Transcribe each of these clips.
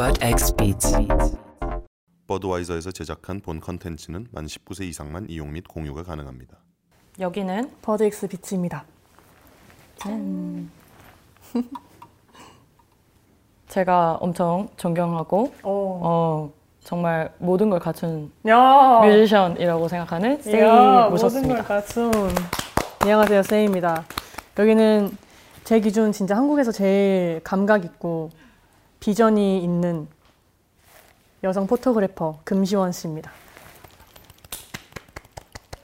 Bud X Beats. 버드와이저에서 제작한 본 컨텐츠는 만 19세 이상만 이용 및 공유가 가능합니다. 여기는 Bud X Beats입니다. 짠. 제가 엄청 존경하고 어. 어, 정말 모든 걸 갖춘 야. 뮤지션이라고 생각하는 세이 이야, 모셨습니다. 모든 걸 갖춘. 안녕하세요, 세이입니다. 여기는 제 기준 진짜 한국에서 제일 감각 있고 비전이 있는 여성 포토그래퍼 금시원 씨입니다.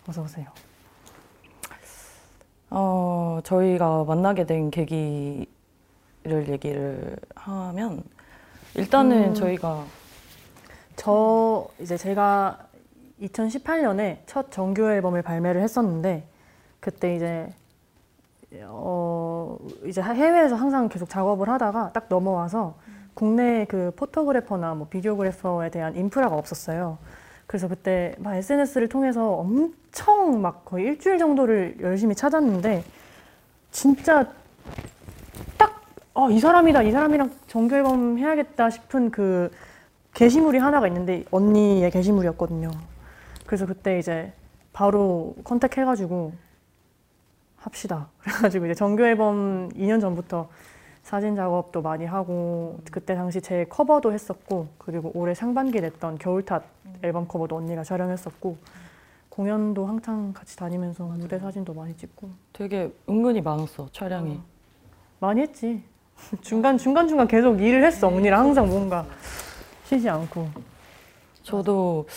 어서 오세요. 어, 저희가 만나게 된 계기를 얘기를 하면 일단은 음. 저희가 저 이제 제가 2018년에 첫 정규 앨범을 발매를 했었는데 그때 이제 어 이제 해외에서 항상 계속 작업을 하다가 딱 넘어와서 국내 그 포토그래퍼나 뭐 비디오그래퍼에 대한 인프라가 없었어요. 그래서 그때 막 SNS를 통해서 엄청 막 거의 일주일 정도를 열심히 찾았는데 진짜 딱 어, 이 사람이다 이 사람이랑 정규 앨범 해야겠다 싶은 그 게시물이 하나가 있는데 언니의 게시물이었거든요. 그래서 그때 이제 바로 컨택해가지고 합시다. 그래가지고 이제 정규 앨범 2년 전부터 사진 작업도 많이 하고 그때 당시 제 커버도 했었고 그리고 올해 상반기에 냈던 겨울탓 앨범 커버도 언니가 촬영했었고 공연도 항상 같이 다니면서 무대 사진도 많이 찍고 되게 은근히 많았어 촬영이. 많이 했지. 중간 중간 중간 계속 일을 했어 언니랑 항상 뭔가 쉬지 않고. 저도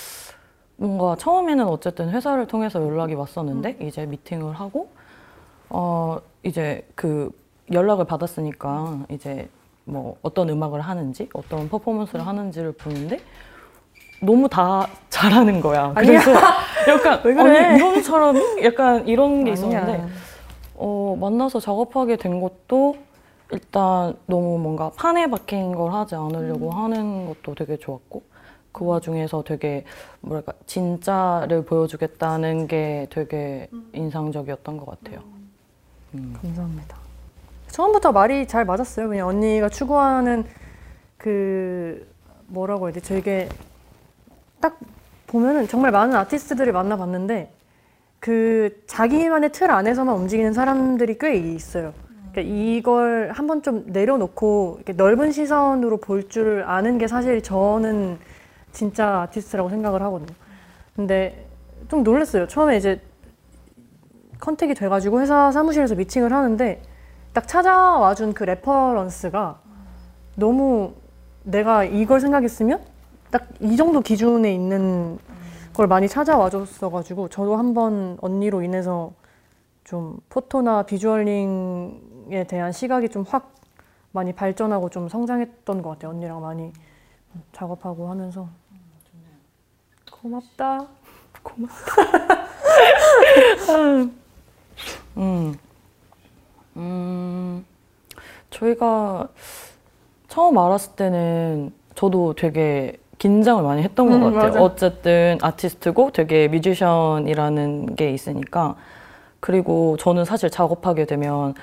뭔가 처음에는 어쨌든 회사를 통해서 연락이 왔었는데 이제 미팅을 하고 어 이제 그 연락을 받았으니까 이제 뭐 어떤 음악을 하는지 어떤 퍼포먼스를 하는지를 보는데 너무 다 잘하는 거야. 아니야. 그래서 약간 왜 그래? 아니 이런 사람이 약간 이런 게 있었는데 아니야. 어, 만나서 작업하게 된 것도 일단 너무 뭔가 판에 박힌 걸 하지 않으려고 하는 것도 되게 좋았고 그 와중에서 되게 뭐랄까 진짜를 보여주겠다는 게 되게 인상적이었던 것 같아요. 음. 감사합니다. 처음부터 말이 잘 맞았어요. 그냥 언니가 추구하는 그 뭐라고 해야 되지? 되게 딱 보면은 정말 많은 아티스트들을 만나봤는데 그 자기만의 틀 안에서만 움직이는 사람들이 꽤 있어요. 그러니까 이걸 한번 좀 내려놓고 넓은 시선으로 볼 줄 아는 게 사실 저는 진짜 아티스트라고 생각을 하거든요. 근데 좀 놀랐어요. 처음에 이제 contact이 돼가지고 회사 사무실에서 미팅을 하는데 딱 찾아와 준 그 reference가 너무 내가 이걸 생각했으면 딱 이 정도 기준에 있는 걸 많이 찾아와 줬어가지고 저도 한번 언니로 인해서 좀 포토나 비주얼링에 대한 시각이 좀 확 많이 발전하고 좀 성장했던 것 같아요. 언니랑 많이 작업하고 하면서. 고맙다. 음. 음, 저희가 처음 알았을 때는 저도 되게 긴장을 많이 했던 것 음, 같아요. 맞아. 어쨌든 아티스트고 되게 뮤지션이라는 게 있으니까. 그리고 저는 사실 작업하게 되면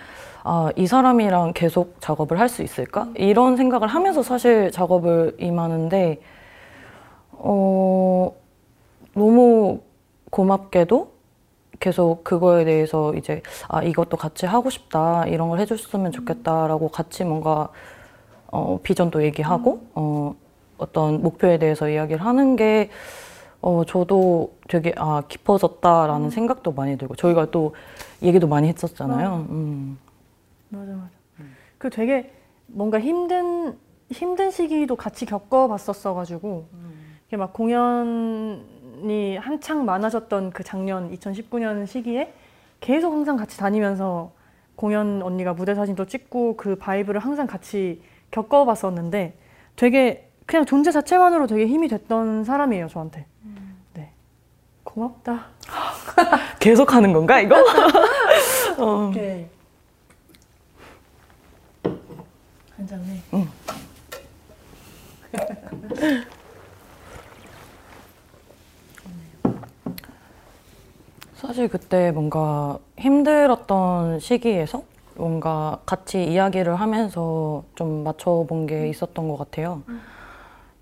아, 이 사람이랑 계속 작업을 할 수 있을까? 이런 생각을 하면서 사실 작업을 임하는데, 어, 너무 고맙게도 계속 그거에 대해서 이제 아 이것도 같이 하고 싶다 이런 걸 해줬으면 좋겠다라고 같이 뭔가 어, 비전도 얘기하고 어, 어떤 목표에 대해서 이야기를 하는 게 어, 저도 되게 아 깊어졌다라는 생각도 많이 들고 저희가 또 얘기도 많이 했었잖아요. 음. 맞아 맞아. 그 되게 뭔가 힘든 힘든 시기도 같이 겪어봤었어가지고 이게 막 공연 이 한창 많아졌던 그 작년 2019년 시기에 계속 항상 같이 다니면서 공연 언니가 무대 사진도 찍고 그 바이브를 항상 같이 겪어봤었는데 되게 그냥 존재 자체만으로 되게 힘이 됐던 사람이에요 저한테. 네. 고맙다. 계속 하는 건가 이거? 어. 오케이. 한 잔해. 사실 그때 뭔가 힘들었던 시기에서 뭔가 같이 이야기를 하면서 좀 맞춰본 게 있었던 것 같아요.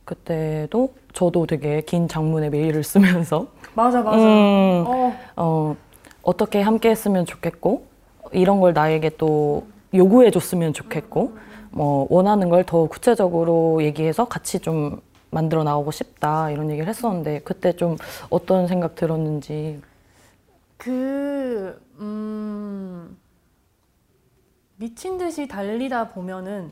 그때도 저도 되게 긴 장문의 메일을 쓰면서. 맞아 맞아. 음, 어, 어, 어떻게 함께 했으면 좋겠고 이런 걸 나에게 또 요구해 줬으면 좋겠고 뭐 원하는 걸 더 구체적으로 얘기해서 같이 좀 만들어 나오고 싶다 이런 얘기를 했었는데 그때 좀 어떤 생각 들었는지 그 음, 미친 듯이 달리다 보면은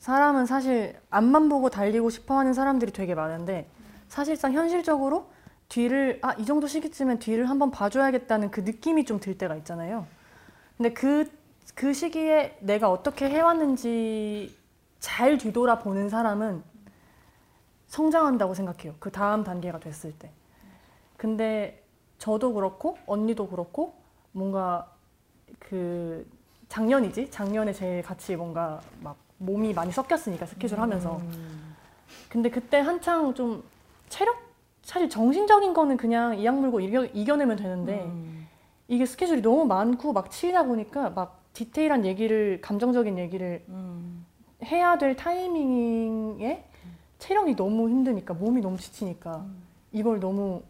사람은 사실 앞만 보고 달리고 싶어 하는 사람들이 되게 많은데 사실상 현실적으로 뒤를 아 이 정도 시기쯤엔 뒤를 한번 봐줘야겠다는 그 느낌이 좀 들 때가 있잖아요. 근데 그, 그 시기에 내가 어떻게 해왔는지 잘 뒤돌아 보는 사람은 성장한다고 생각해요. 그 다음 단계가 됐을 때. 근데 저도 그렇고 언니도 그렇고 뭔가 그 작년이지? 작년에 제일 같이 뭔가 막 몸이 많이 섞였으니까 스케줄 하면서. 근데 그때 한창 좀 체력? 사실 정신적인 거는 그냥 이악 물고 이겨, 이겨내면 되는데 이게 스케줄이 너무 많고 막 치이다 보니까 막 디테일한 얘기를 감정적인 얘기를 해야 될 타이밍에 체력이 너무 힘드니까 몸이 너무 지치니까 이걸 너무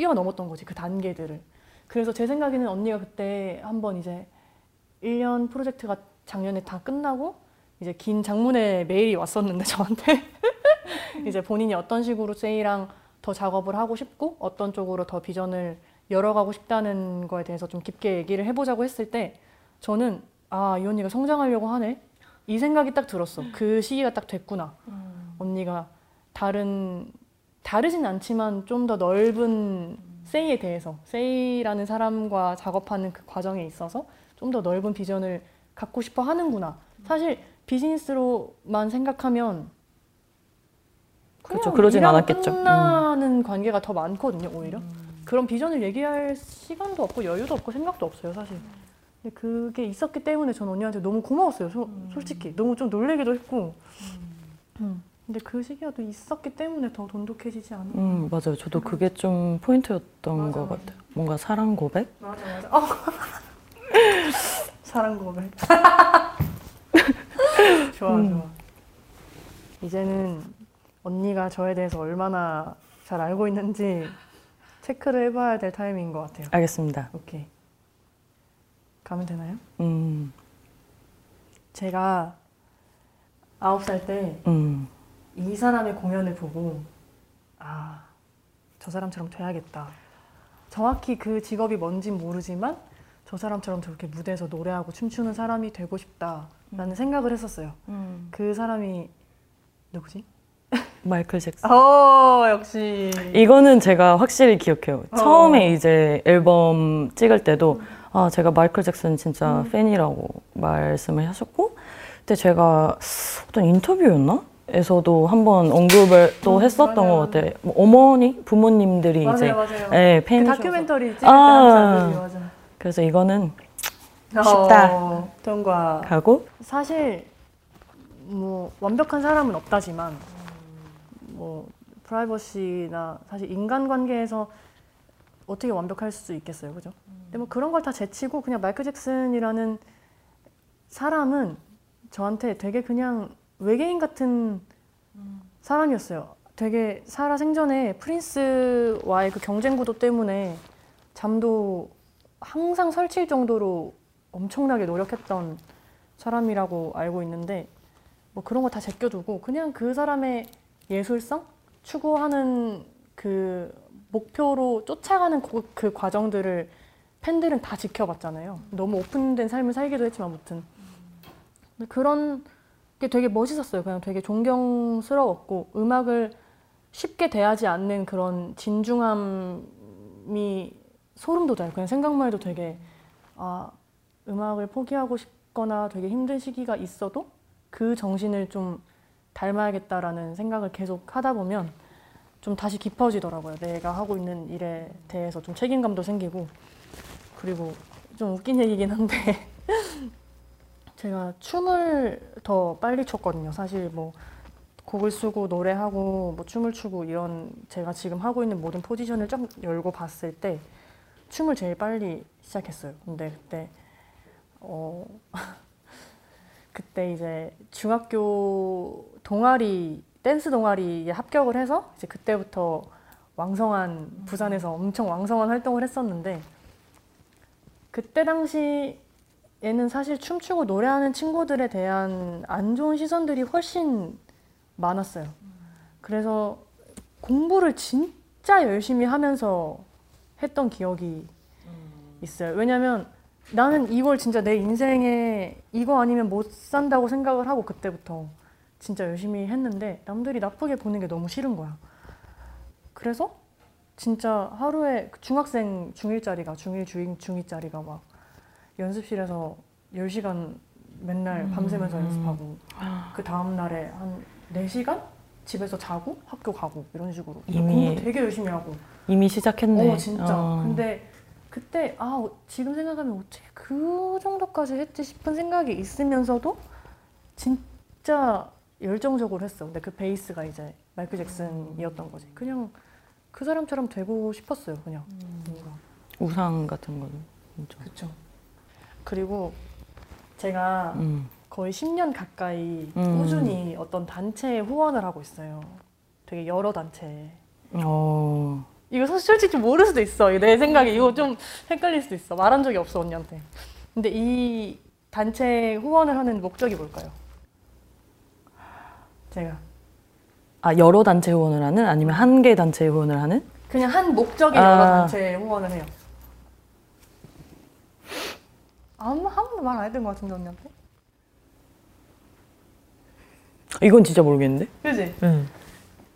뛰어넘었던 거지 그 단계들을. 그래서 제 생각에는 언니가 그때 한번 이제 1년 프로젝트가 작년에 다 끝나고 이제 긴 장문의 메일이 왔었는데 저한테. 이제 본인이 어떤 식으로 제이랑 더 작업을 하고 싶고 어떤 쪽으로 더 비전을 열어가고 싶다는 거에 대해서 좀 깊게 얘기를 해보자고 했을 때 저는 아 이 언니가 성장하려고 하네. 이 생각이 딱 들었어. 그 시기가 딱 됐구나. 언니가 다른 다르진 않지만 좀 더 넓은 세이에 대해서 세이라는 사람과 작업하는 그 과정에 있어서 좀 더 넓은 비전을 갖고 싶어 하는구나. 사실 비즈니스로만 생각하면 그렇죠. 그러진 않았겠죠. 음. 끝나는 관계가 더 많거든요, 오히려. 그런 비전을 얘기할 시간도 없고 여유도 없고 생각도 없어요, 사실. 근데 그게 있었기 때문에 전 언니한테 너무 고마웠어요, 소- 솔직히. 너무 좀 놀래기도 했고. 음. 근데 그 시기가 또 있었기 때문에 더 돈독해지지 않아? 음, 맞아요. 저도 그게 좀 포인트였던 맞아, 것 맞아. 같아요. 뭔가 사랑 고백? 맞아 맞아. 어. 사랑 고백. 좋아 좋아. 이제는 언니가 저에 대해서 얼마나 잘 알고 있는지 체크를 해봐야 될 타이밍인 것 같아요. 알겠습니다. 오케이. 가면 되나요? 음, 제가 아홉 살 때 이 음, 사람의 공연을 보고 아, 저 사람처럼 돼야겠다. 정확히 그 직업이 뭔진 모르지만 저 사람처럼 저렇게 무대에서 노래하고 춤추는 사람이 되고 싶다라는 생각을 했었어요. 그 사람이 누구지? 마이클 잭슨. 어, 역시. 이거는 제가 확실히 기억해요. 어. 처음에 이제 앨범 찍을 때도 아 제가 마이클 잭슨 진짜 음. 팬이라고 말씀을 하셨고 그때 제가 어떤 인터뷰였나? 에서도 한번 언급을 또 음, 했었던 맞아요, 것 같아요. 뭐 어머니, 부모님들이 이제 맞아요, 맞아요. 예, 그 팬이셔서 다큐멘터리 찍을 때 아. 항상 그 맞아. 그래서 이거는 쉽다. 어, 통과. 가고 사실 뭐 완벽한 사람은 없다지만 뭐 프라이버시나 사실 인간관계에서 어떻게 완벽할 수 있겠어요, 그죠? 근데 뭐 그런 걸 다 제치고 그냥 마이클 잭슨이라는 사람은 저한테 되게 그냥 외계인 같은 사람이었어요. 되게 살아 생전에 프린스와의 그 경쟁 구도 때문에 잠도 항상 설칠 정도로 엄청나게 노력했던 사람이라고 알고 있는데 뭐 그런 거 다 제껴두고 그냥 그 사람의 예술성 추구하는 그 목표로 쫓아가는 그, 그 과정들을 팬들은 다 지켜봤잖아요. 너무 오픈된 삶을 살기도 했지만 무튼 근데 그런 게 되게 멋있었어요. 그냥 되게 존경스러웠고 음악을 쉽게 대하지 않는 그런 진중함이 소름 돋아요. 그냥 생각만 해도 되게 아 음악을 포기하고 싶거나 되게 힘든 시기가 있어도 그 정신을 좀 닮아야겠다라는 생각을 계속 하다 보면 좀 다시 깊어지더라고요. 내가 하고 있는 일에 대해서 좀 책임감도 생기고 그리고 좀 웃긴 얘기긴 한데 제가 춤을 더 빨리 췄거든요. 사실 뭐 곡을 쓰고 노래하고 뭐 춤을 추고 이런 제가 지금 하고 있는 모든 포지션을 쫙 열고 봤을 때 춤을 제일 빨리 시작했어요. 근데 그때 어 그때 이제 중학교 동아리 댄스 동아리에 합격을 해서 이제 그때부터 왕성한 부산에서 엄청 왕성한 활동을 했었는데 그때 당시 에는 사실 춤추고 노래하는 친구들에 대한 안 좋은 시선들이 훨씬 많았어요. 그래서 공부를 진짜 열심히 하면서 했던 기억이 있어요. 왜냐면 나는 이걸 진짜 내 인생에 이거 아니면 못 산다고 생각을 하고 그때부터 진짜 열심히 했는데 남들이 나쁘게 보는 게 너무 싫은 거야. 그래서 진짜 하루에 중학생 중1짜리가 중1 중2 중2짜리가 막 연습실에서 10시간 맨날 밤새면서 연습하고 그 다음 날에 한 4시간 집에서 자고 학교 가고 이런 식으로 이미- 공부 되게 열심히 하고 이미 시작했네. 어 진짜. 어. 근데 그때 아 어, 지금 생각하면 어떻게 그 정도까지 했지 싶은 생각이 있으면서도 진짜 열정적으로 했어. 근데 그 베이스가 이제 마이클 잭슨이었던 거지. 그냥 그 사람처럼 되고 싶었어요. 그냥. 뭔가. 우상 같은 거는 진짜. 그렇죠. 그리고 제가 음. 거의 10년 가까이 음. 꾸준히 어떤 단체에 후원을 하고 있어요. 되게 여러 단체에. 어. 이거 사실 솔직히 모를 수도 있어. 내 생각에 이거 좀 헷갈릴 수도 있어. 말한 적이 없어 언니한테. 근데 이 단체 후원을 하는 목적이 뭘까요? 제가 아 여러 단체 후원을 하는 아니면 한 개 단체 후원을 하는? 그냥 한 목적이 아. 여러 단체에 후원을 해요. 아무 한 번도 말 안 했던 것 같은데 언니한테. 이건 진짜 모르겠는데. 그지?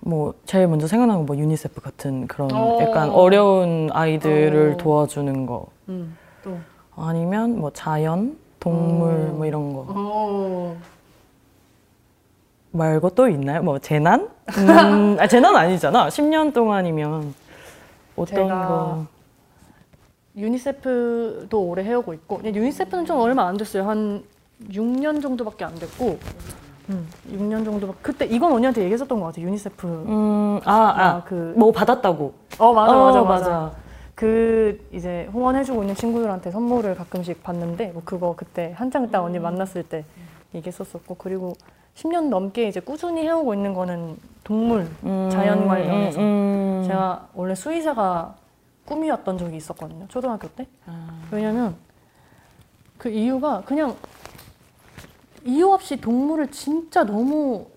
뭐 제일 먼저 생각나는 건뭐 유니세프 같은 그런 어. 약간 어려운 아이들을 어. 도와주는 거 응. 또. 아니면 뭐 자연, 동물 어. 뭐 이런 거 오. 말고 또 있나요? 뭐 재난? 음, 아 재난 아니잖아. 10년 동안이면 어떤 제가 거? 유니세프도 오래 해오고 있고 유니세프는 좀 얼마 안 됐어요 한 6년 정도밖에 안 됐고 음, 6년 정도밖에 그때 이건 언니한테 얘기했었던 것 같아 유니세프 음, 아, 아, 그- 뭐 받았다고. 어 맞아 어, 맞아 맞아 그 이제 후원해주고 있는 친구들한테 선물을 가끔씩 받는데 뭐 그거 그때 한창 딱 언니 만났을 때 얘기했었었고 그리고 10년 넘게 이제 꾸준히 해오고 있는 거는 동물 음, 자연 관련해서. 음, 음. 제가 원래 수의사가 꿈이었던 적이 있었거든요 초등학교 때 아, 왜냐면 그 이유가 그냥 이유 없이 동물을 진짜 너무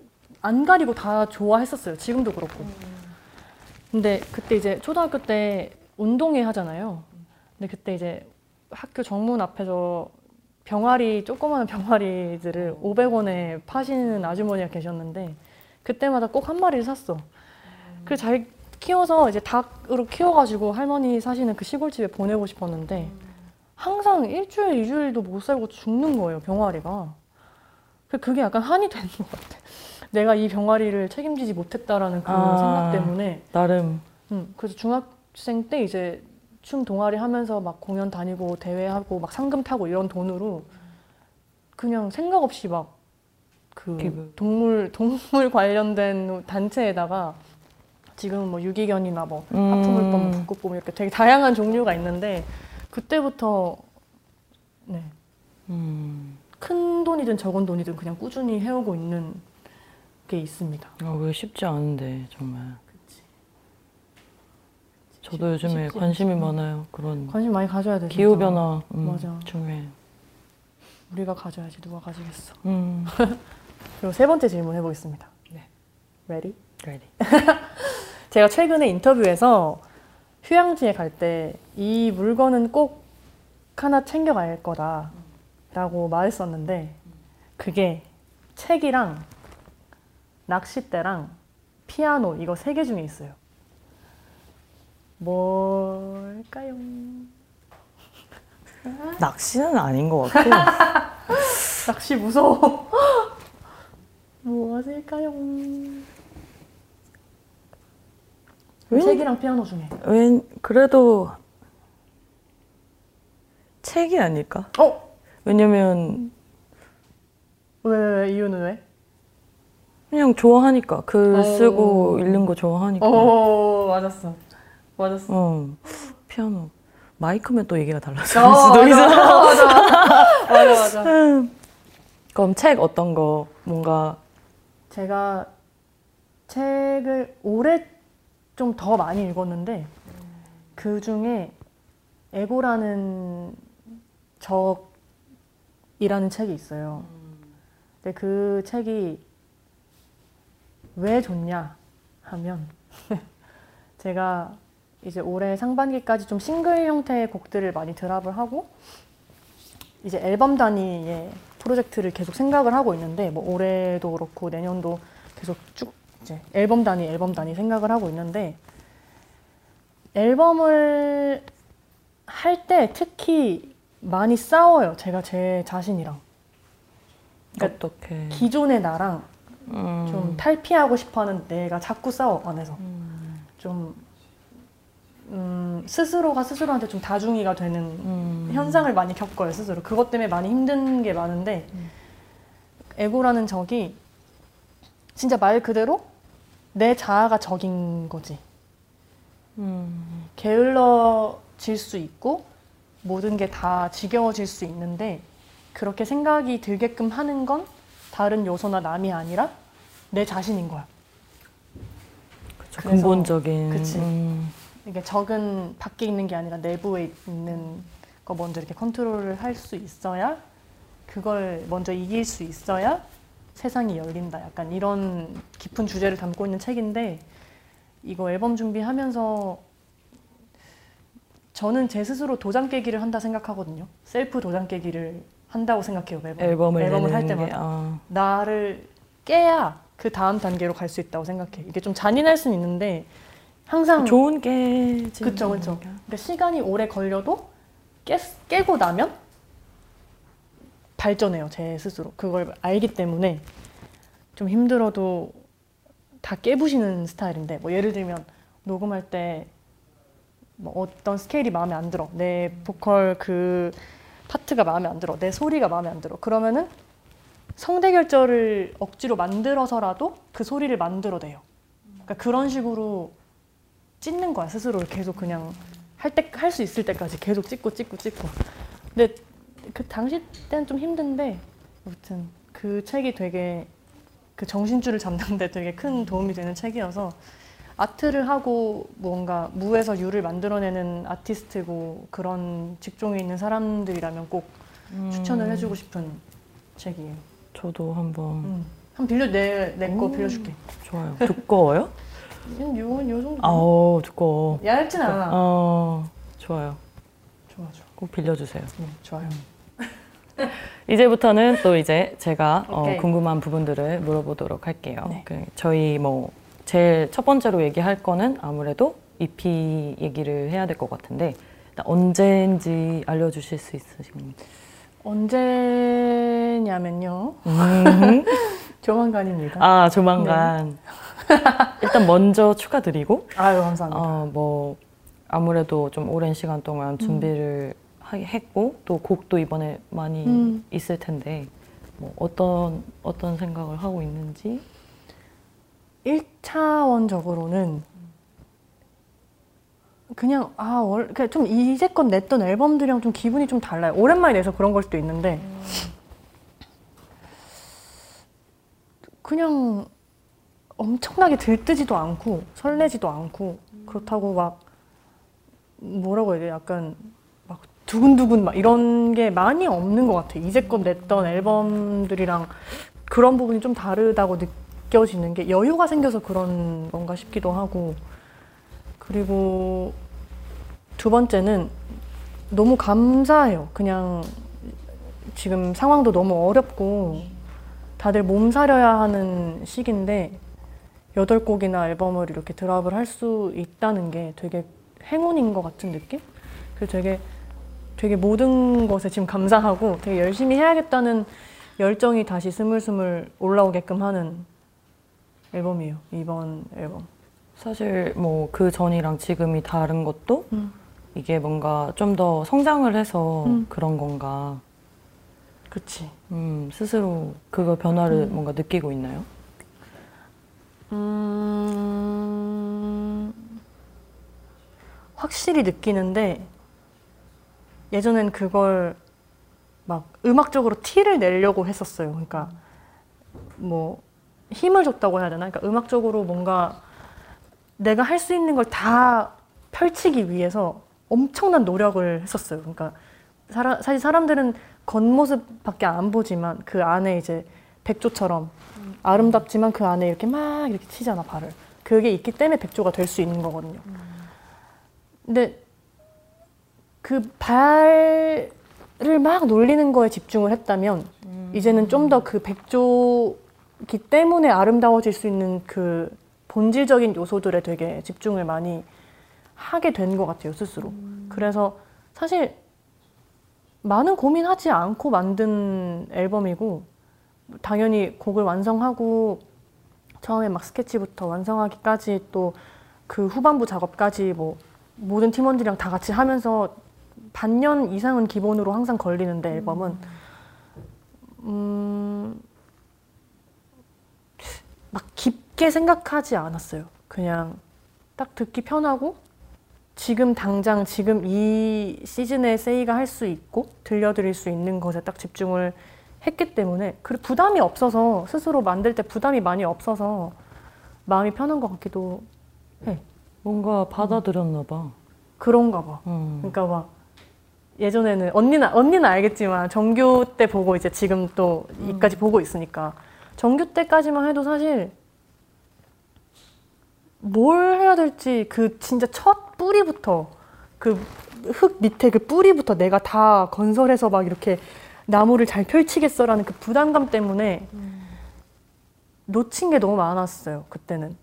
안 가리고 다 좋아했었어요. 지금도 그렇고. 근데 그때 이제 초등학교 때 운동회 하잖아요. 근데 그때 이제 학교 정문 앞에서 병아리 조그마한 병아리들을 500원에 파시는 아주머니가 계셨는데 그때마다 꼭 한 마리를 샀어. 그래서 잘 키워서 이제 닭으로 키워가지고 할머니 사시는 그 시골집에 보내고 싶었는데 항상 일주일, 이주일도 못 살고 죽는 거예요, 병아리가. 그- 그게 약간 한이 되는 것 같아. 내가 이 병아리를 책임지지 못했다라는 그 아. 생각 때문에. 나름 음, 그래서 중학생 때 이제 춤 동아리 하면서 막 공연 다니고 대회하고 막 상금 타고 이런 돈으로 그냥 생각 없이 막 그. 동물 동물 관련된 단체에다가 지금 뭐 유기견이나 뭐 음. 하프물범, 북극곰 이렇게 되게 다양한 종류가 있는데 그때부터 네. 음. 큰 돈이든 적은 돈이든 그냥 꾸준히 해오고 있는 게 있습니다. 아, 왜 쉽지 않은데 정말. 저도 쉽- 요즘에 쉽지 관심이 않지. 많아요. 그런 관심 많이 가져야 돼. 기후. 변화 음, 맞아. 중요해. 우리가 가져야지 누가 가지겠어. 음. 그리고 세 번째 질문 해보겠습니다. 네. Ready? Ready. 제가 최근에 인터뷰에서 휴양지에 갈 때 이 물건은 꼭 하나 챙겨갈 거다라고 말했었는데 그게 책이랑 낚싯대랑 피아노 이거 세 개 중에 있어요. 뭘까요? 낚시는 아닌 것 같고 낚시 무서워. 무엇일까요? 왜? 책이랑 피아노 중에. 웬 그래도 책이 아닐까? 어? 왜냐면 왜, 왜, 왜? 이유는 왜? 그냥 좋아하니까 글 어. 쓰고 읽는 거 좋아하니까. 오, 맞았어. 맞았어. 어. 피아노 마이크면 또 얘기가 달라질 어, 수도 맞아, 있어. 맞아, 맞아, 맞아. 그럼 책 어떤 거 뭔가 제가 책을 올해 좀 더 많이 읽었는데 그 중에 에고라는 적이라는 책이 있어요. 근데 그 책이 왜 좋냐 하면 제가 이제 올해 상반기까지 좀 싱글 형태의 곡들을 많이 드랍을 하고 이제 앨범 단위의 프로젝트를 계속 생각을 하고 있는데 뭐 올해도 그렇고 내년도 계속 쭉 이제 앨범 단위 앨범 단위 생각을 하고 있는데 앨범을 할 때 특히 많이 싸워요. 제가 제 자신이랑. 그러니까 어떻게? 기존의 나랑 음, 좀 탈피하고 싶어하는 내가 자꾸 싸워 안에서. 좀 음, 스스로가 스스로한테 좀 다중이가 되는 음, 현상을 많이 겪어요 스스로. 그것 때문에 많이 힘든 게 많은데 에고라는 적이 진짜 말 그대로 내 자아가 적인 거지 음, 게을러질 수 있고 모든 게 다 지겨워질 수 있는데 그렇게 생각이 들게끔 하는 건 다른 요소나 남이 아니라 내 자신인 거야 그쵸. 그래서- 근본적인 그치. 음, 이게 적은 밖에 있는 게 아니라 내부에 있는 거 먼저 이렇게 컨트롤을 할 수 있어야 그걸 먼저 이길 수 있어야 세상이 열린다. 약간 이런 깊은 주제를 담고 있는 책인데 이거 앨범 준비하면서 저는 제 스스로 도장 깨기를 한다 생각하거든요. 셀프 도장 깨기를 한다고 생각해요. 매번 앨범을, 앨범을 할 내는 게, 때마다 아, 나를 깨야 그 다음 단계로 갈 수 있다고 생각해. 이게 좀 잔인할 수는 있는데 항상 좋은 게 그쵸 그쵸 그러니까 시간이 오래 걸려도 깨, 깨고 나면 발전해요 제 스스로. 그걸 알기 때문에 좀 힘들어도 다 깨부시는 스타일인데 뭐 예를 들면 녹음할 때 뭐 어떤 스케일이 마음에 안 들어. 내 보컬 그 파트가 마음에 안 들어. 내 소리가 마음에 안 들어. 그러면은 성대결절을 억지로 만들어서라도 그 소리를 만들어내요. 그러니까 그런 식으로 찢는 거야 스스로를. 계속 그냥 할 때 할 수 있을 때까지 계속 찍고 찍고 찍고. 근데 그 당시 때는 좀 힘든데 아무튼 그 책이 되게 그 정신줄을 잡는데 되게 큰 도움이 되는 책이어서 아트를 하고 뭔가 무에서 유를 만들어내는 아티스트고 그런 직종에 있는 사람들이라면 꼭 음, 추천을 해주고 싶은 책이에요. 저도 한번 음. 한 빌려 내내 거 오. 빌려줄게. 좋아요. 두꺼워요? 요, 요 정도. 아우 두꺼워. 얇진 않아. 어 좋아요. 좋아 좋아. 꼭 빌려주세요. 네, 좋아요. 이제부터는 또 이제 제가 어. 궁금한 부분들을 물어보도록 할게요. 네. 그 저희 뭐 제일 첫 번째로 얘기할 거는 아무래도 EP 얘기를 해야 될 것 같은데 언제인지 알려주실 수 있으십니까? 언제냐면요. 음. 조만간입니다. 아 조만간 일단 먼저 축하드리고 아유 감사합니다. 어, 뭐 아무래도 좀 오랜 시간 동안 준비를 하- 했고 또 곡도 이번에 많이 음. 있을 텐데 뭐 어떤 어떤 생각을 하고 있는지 1차원적으로는 그냥 아, 월, 그냥 좀 이제껏 냈던 앨범들이랑 좀 기분이 좀 달라요. 오랜만에 내서 그런 걸 수도 있는데 그냥 엄청나게 들뜨지도 않고 설레지도 않고 그렇다고 막 뭐라고 해야 돼? 약간 막 두근두근 막 이런 게 많이 없는 것 같아요. 이제껏 냈던 앨범들이랑 그런 부분이 좀 다르다고 느껴지는 게 여유가 생겨서 그런 건가 싶기도 하고 그리고 두 번째는 너무 감사해요. 그냥 지금 상황도 너무 어렵고 다들 몸살려야 하는 시기인데 여덟 곡이나 앨범을 이렇게 드랍을 할 수 있다는 게 되게 행운인 것 같은 느낌? 그래서 되게 되게 모든 것에 지금 감사하고 되게 열심히 해야겠다는 열정이 다시 스물스물 올라오게끔 하는 앨범이에요. 이번 앨범. 사실 뭐 그 전이랑 지금이 다른 것도 음. 이게 뭔가 좀 더 성장을 해서 음. 그런 건가 그치. 음, 스스로 그거 변화를 음. 뭔가 느끼고 있나요? 음, 확실히 느끼는데 예전엔 그걸 막 음악적으로 티를 내려고 했었어요. 그러니까 뭐 힘을 줬다고 해야 되나? 그러니까 음악적으로 뭔가 내가 할 수 있는 걸 다 펼치기 위해서 엄청난 노력을 했었어요. 그러니까 사라, 사실 사람들은 겉모습밖에 안 보지만 그 안에 이제 백조처럼 아름답지만 그 안에 이렇게 막 이렇게 치잖아 발을. 그게 있기 때문에 백조가 될 수 있는 거거든요. 근데 그 발을 막 놀리는 거에 집중을 했다면 이제는 좀 더 그 백조기 때문에 아름다워질 수 있는 그 본질적인 요소들에 되게 집중을 많이 하게 된 것 같아요 스스로. 그래서 사실 많은 고민하지 않고 만든 앨범이고 당연히 곡을 완성하고 처음에 막 스케치부터 완성하기까지 또 그 후반부 작업까지 뭐 모든 팀원들이랑 다 같이 하면서 반년 이상은 기본으로 항상 걸리는데 앨범은 음, 막 깊게 생각하지 않았어요. 그냥 딱 듣기 편하고 지금 당장 지금 이 시즌에 세이가 할 수 있고 들려드릴 수 있는 것에 딱 집중을 했기 때문에 그 부담이 없어서 스스로 만들 때 부담이 많이 없어서 마음이 편한 것 같기도 해. 뭔가 받아들였나 봐. 그런가 봐. 음. 그러니까 막 예전에는 언니는 언니는 알겠지만 정규 때 보고 이제 지금 또 이까지 보고 있으니까 정규 때까지만 해도 사실 뭘 해야 될지 그 진짜 첫 뿌리부터 그 흙 밑에 그 뿌리부터 내가 다 건설해서 막 이렇게 나무를 잘 펼치겠어라는 그 부담감 때문에 놓친 게 너무 많았어요 그때는.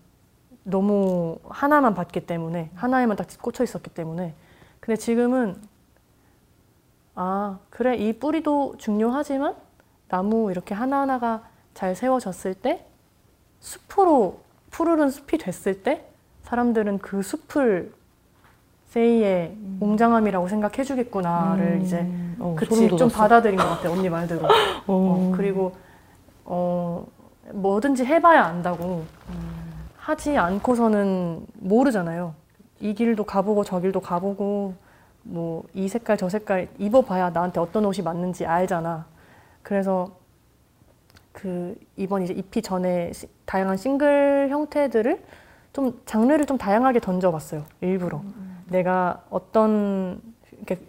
너무 하나만 봤기 때문에 하나에만 딱 꽂혀 있었기 때문에. 근데 지금은 아 그래 이 뿌리도 중요하지만 나무 이렇게 하나하나가 잘 세워졌을 때 숲으로 푸르른 숲이 됐을 때 사람들은 그 숲을 세이의 웅장함이라고 생각해 주겠구나를 음. 이제 어, 그치 좀. 받아들인 것 같아 언니 말대로 어, 어. 그리고 어 뭐든지 해봐야 안다고 하지 않고서는 모르잖아요 이 길도 가보고 저 길도 가보고 뭐 이 색깔 저 색깔 입어봐야 나한테 어떤 옷이 맞는지 알잖아. 그래서 그 이번 이제 EP 전에 시- 다양한 싱글 형태들을 좀 장르를 좀 다양하게 던져봤어요 일부러. 내가 어떤 이렇게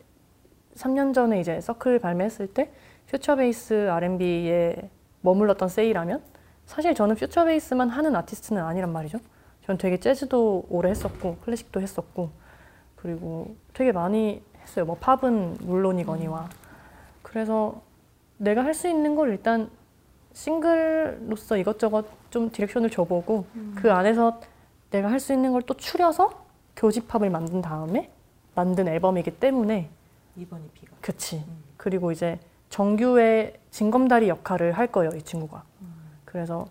3년 전에 이제 서클 발매했을 때 퓨처 베이스 R&B에 머물렀던 세이라면 사실 저는 퓨처 베이스만 하는 아티스트는 아니란 말이죠. 전 되게 재즈도 오래 했었고 클래식도 했었고 그리고 되게 많이 했어요. 뭐 팝은 물론이거니와 그래서 내가 할 수 있는 걸 일단 싱글로서 이것저것 좀 디렉션을 줘보고 그 안에서 내가 할 수 있는 걸 또 추려서 교집합을 만든 다음에 만든 앨범이기 때문에 이번 EP가 그치. 그리고 이제 정규의 징검다리 역할을 할 거예요, 이 친구가. 그래서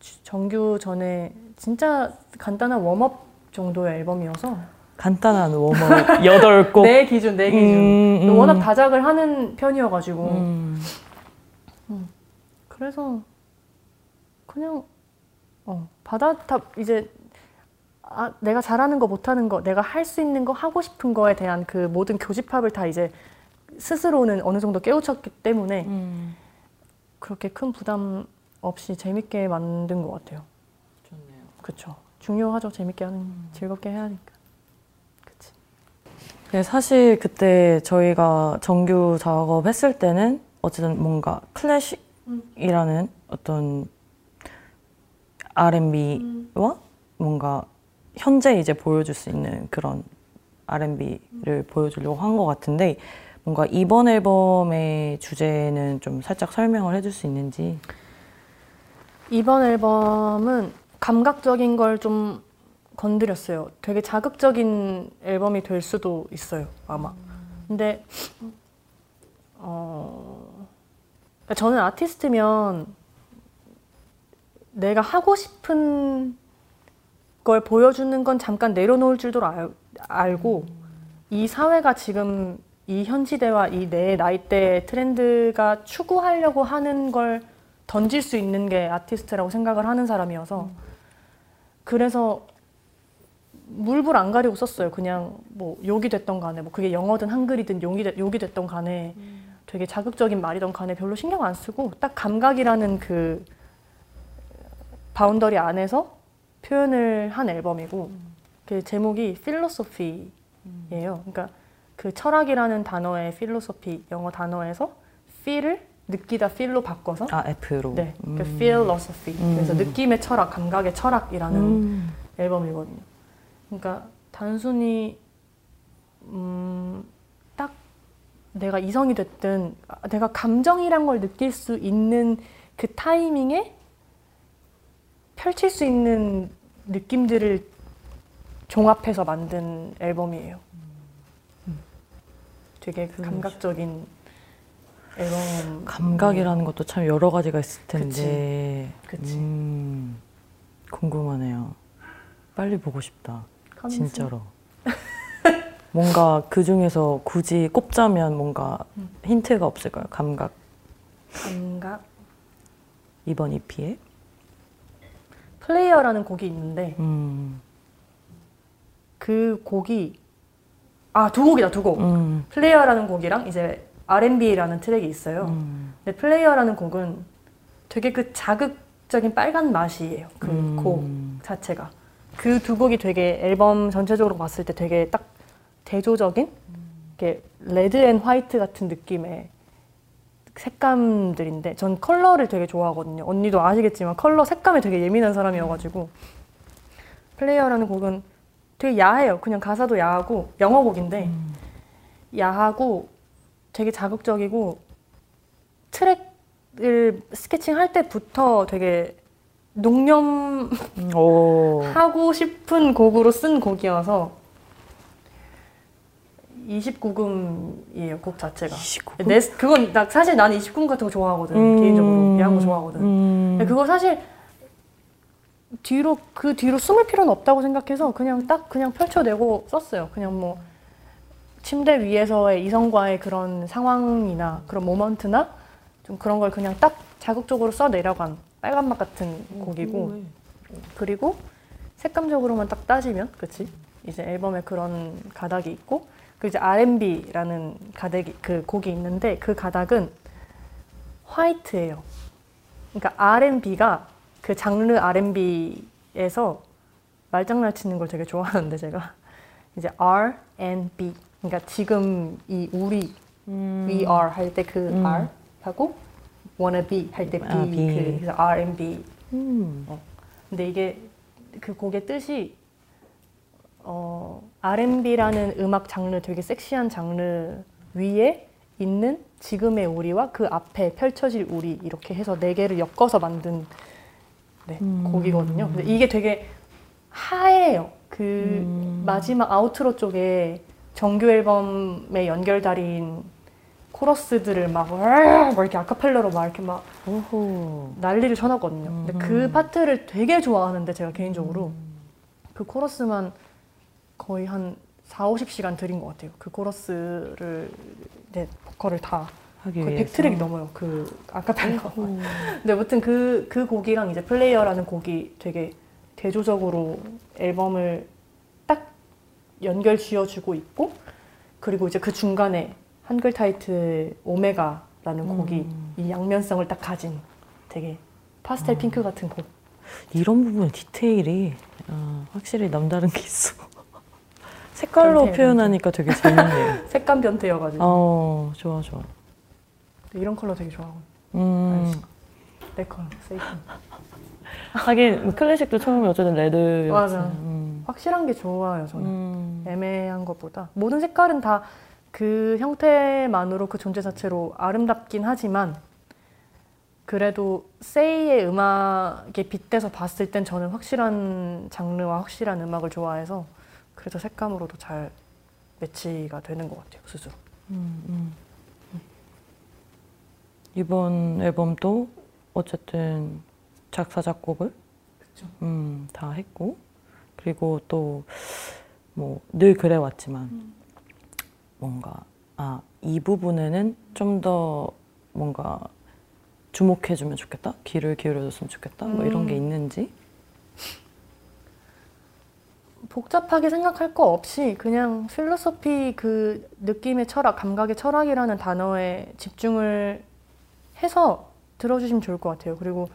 지- 정규 전에 진짜 간단한 워업 정도의 앨범이어서 간단한 웜업 여덟 곡. 내 기준, 내 기준. 음, 음. 워낙 다작을 하는 편이어가지고 음. 그래서 그냥 어, 받아 다 이제 아, 내가 잘하는 거 못하는 거 내가 할 수 있는 거 하고 싶은 거에 대한 그 모든 교집합을 다 이제 스스로는 어느 정도 깨우쳤기 때문에 음. 그렇게 큰 부담 없이 재밌게 만든 것 같아요. 좋네요. 그렇죠. 중요하죠. 재밌게 하는 즐겁게 해야 하니까. 네, 사실 그때 저희가 정규 작업했을 때는 어쨌든 뭔가 클래식이라는 어떤 R&B와 뭔가 현재 이제 보여줄 수 있는 그런 R&B를 보여주려고 한 것 같은데 뭔가 이번 앨범의 주제는 좀 살짝 설명을 해줄 수 있는지. 이번 앨범은 감각적인 걸 좀 건드렸어요. 되게 자극적인 앨범이 될 수도 있어요, 아마. 근데 어 그러니까 저는 아티스트면 내가 하고 싶은 걸 보여주는 건 잠깐 내려놓을 줄도 알, 알고 이 사회가 지금 이 현 시대와 이 내 나이대 트렌드가 추구하려고 하는 걸 던질 수 있는 게 아티스트라고 생각을 하는 사람이어서 그래서 물불 안 가리고 썼어요. 그냥 뭐 욕이 됐던 간에 뭐 그게 영어든 한글이든 욕이, 됐- 욕이 됐던 간에 되게 자극적인 말이던 간에 별로 신경 안 쓰고 딱 감각이라는 그 boundary 안에서 표현을 한 앨범이고 그 제목이 Feelosophy예요. 그러니까 그 철학이라는 단어의 philosophy 영어 단어에서 feel을 느끼다 feel로 바꿔서 아 F로. 네, 음. 그 Feelosophy. 그래서 음. 느낌의 철학, 감각의 철학이라는 음. 앨범이거든요. 그러니까 단순히 음, 딱 내가 이성이 됐든 아, 내가 감정이란 걸 느낄 수 있는 그 타이밍에 펼칠 수 있는 느낌들을 종합해서 만든 앨범이에요. 음. 되게 그 감각적인 앨범. 감각이라는 것도 참 여러 가지가 있을 텐데. 그치. 음, 궁금하네요. 빨리 보고 싶다. 컴스. 진짜로. 뭔가 그 중에서 굳이 꼽자면 뭔가 음. 힌트가 없을까요? 감각 감각. 이번 EP에. Player라는 곡이 있는데 음, 그 곡이 아 두 곡이다 두 곡. 음, Player라는 곡이랑 이제 R&B라는 트랙이 있어요. 음, 근데 Player라는 곡은 되게 그 자극적인 빨간 맛이에요. 그 음. 곡 자체가. 그 두 곡이 되게 앨범 전체적으로 봤을 때 되게 딱 대조적인 이렇게 red and white 같은 느낌의 색감들인데 전 컬러를 되게 좋아하거든요. 언니도 아시겠지만 컬러 색감에 되게 예민한 사람이어가지고 Player라는 곡은 되게 야해요. 그냥 가사도 야하고 영어 곡인데 야하고 되게 자극적이고 트랙을 sketching할 때부터 되게 농염 음, 오. 하고 싶은 곡으로 쓴 곡이어서 29금이에요 곡 자체가. 29금? 내, 그건 나, 사실 나는 29금 같은 거 좋아하거든 음, 개인적으로. 야한 거 좋아하거든. 음, 근데 그거 사실 뒤로 그 뒤로 숨을 필요는 없다고 생각해서 그냥 딱 그냥 펼쳐내고 썼어요. 그냥 뭐 침대 위에서의 이성과의 그런 상황이나 그런 모먼트나 좀 그런 걸 그냥 딱 자극적으로 써내려간 빨간맛 같은 곡이고 그리고 색감적으로만 딱 따지면 그치? 이제 앨범에 그런 가닥이 있고 그 이제 R&B라는 가닥이 그 곡이 있는데 그 가닥은 화이트예요. 그러니까 R&B가 그 장르 R&B에서 말장난 치는 걸 되게 좋아하는데 제가. 이제 R and B 그러니까 지금 이 우리 we are 할 때그 음. R 하고 wanna be 할 때 B, 아, B. 그 그래서 R and B 음. 근데 이게 그 곡의 뜻이 어, R&B라는 음악 장르 되게 섹시한 장르 위에 있는 지금의 우리와 그 앞에 펼쳐질 우리 이렇게 해서 네 개를 엮어서 만든 네, 음. 곡이거든요. 근데 이게 되게 하얘요. 그 음. 마지막 아우트로 쪽에 정규 앨범의 연결달인 코러스들을 막, 막 이렇게 아카펠라로 막 이렇게 막 오호. 난리를 쳐놨거든요. 근데 그 파트를 되게 좋아하는데 제가 개인적으로 그 코러스만 거의 한 4, 50시간 들인 것 같아요. 그 코러스를 네, 보컬을 다 거의 위해서. 100트랙이 넘어요. 그 아카펠라. 오. 근데 아무튼 그, 그 곡이랑 이제 플레이어라는 곡이 되게 대조적으로 앨범을 딱 연결 지어주고 있고 그리고 이제 그 중간에 한글 타이틀 오메가라는 곡이 이 양면성을 딱 가진 되게 파스텔 핑크 같은 곡. 이런 부분 디테일이 어, 확실히 남다른 게 있어. 색깔로 변태, 표현하니까 되게 재밌네요. 색감 변태여가지고 어, 좋아, 좋아. 이런 컬러 되게 좋아하고 음. 내 컬러 세이프. 하긴 클래식도 처음에 어쨌든 red였지. 맞아. 음. 확실한 게 좋아요 저는. 음. 애매한 것보다 모든 색깔은 다 그 형태만으로 그 존재 자체로 아름답긴 하지만 그래도 세이의 음악에 빗대서 봤을 땐 저는 확실한 장르와 확실한 음악을 좋아해서 그래서 색감으로도 잘 매치가 되는 것 같아요 스스로. 음, 음. 이번 앨범도 어쨌든 작사 작곡을. 음, 다 했고 그리고 또 뭐 늘 그래 왔지만 뭔가 아 이 부분에는 좀 더 뭔가 주목해주면 좋겠다 귀를 기울여줬으면 좋겠다 뭐 이런 게 음. 있는지 복잡하게 생각할 거 없이 그냥 필로소피 그 느낌의 철학, 감각의 철학이라는 단어에 집중을 해서 들어주시면 좋을 것 같아요. 그리고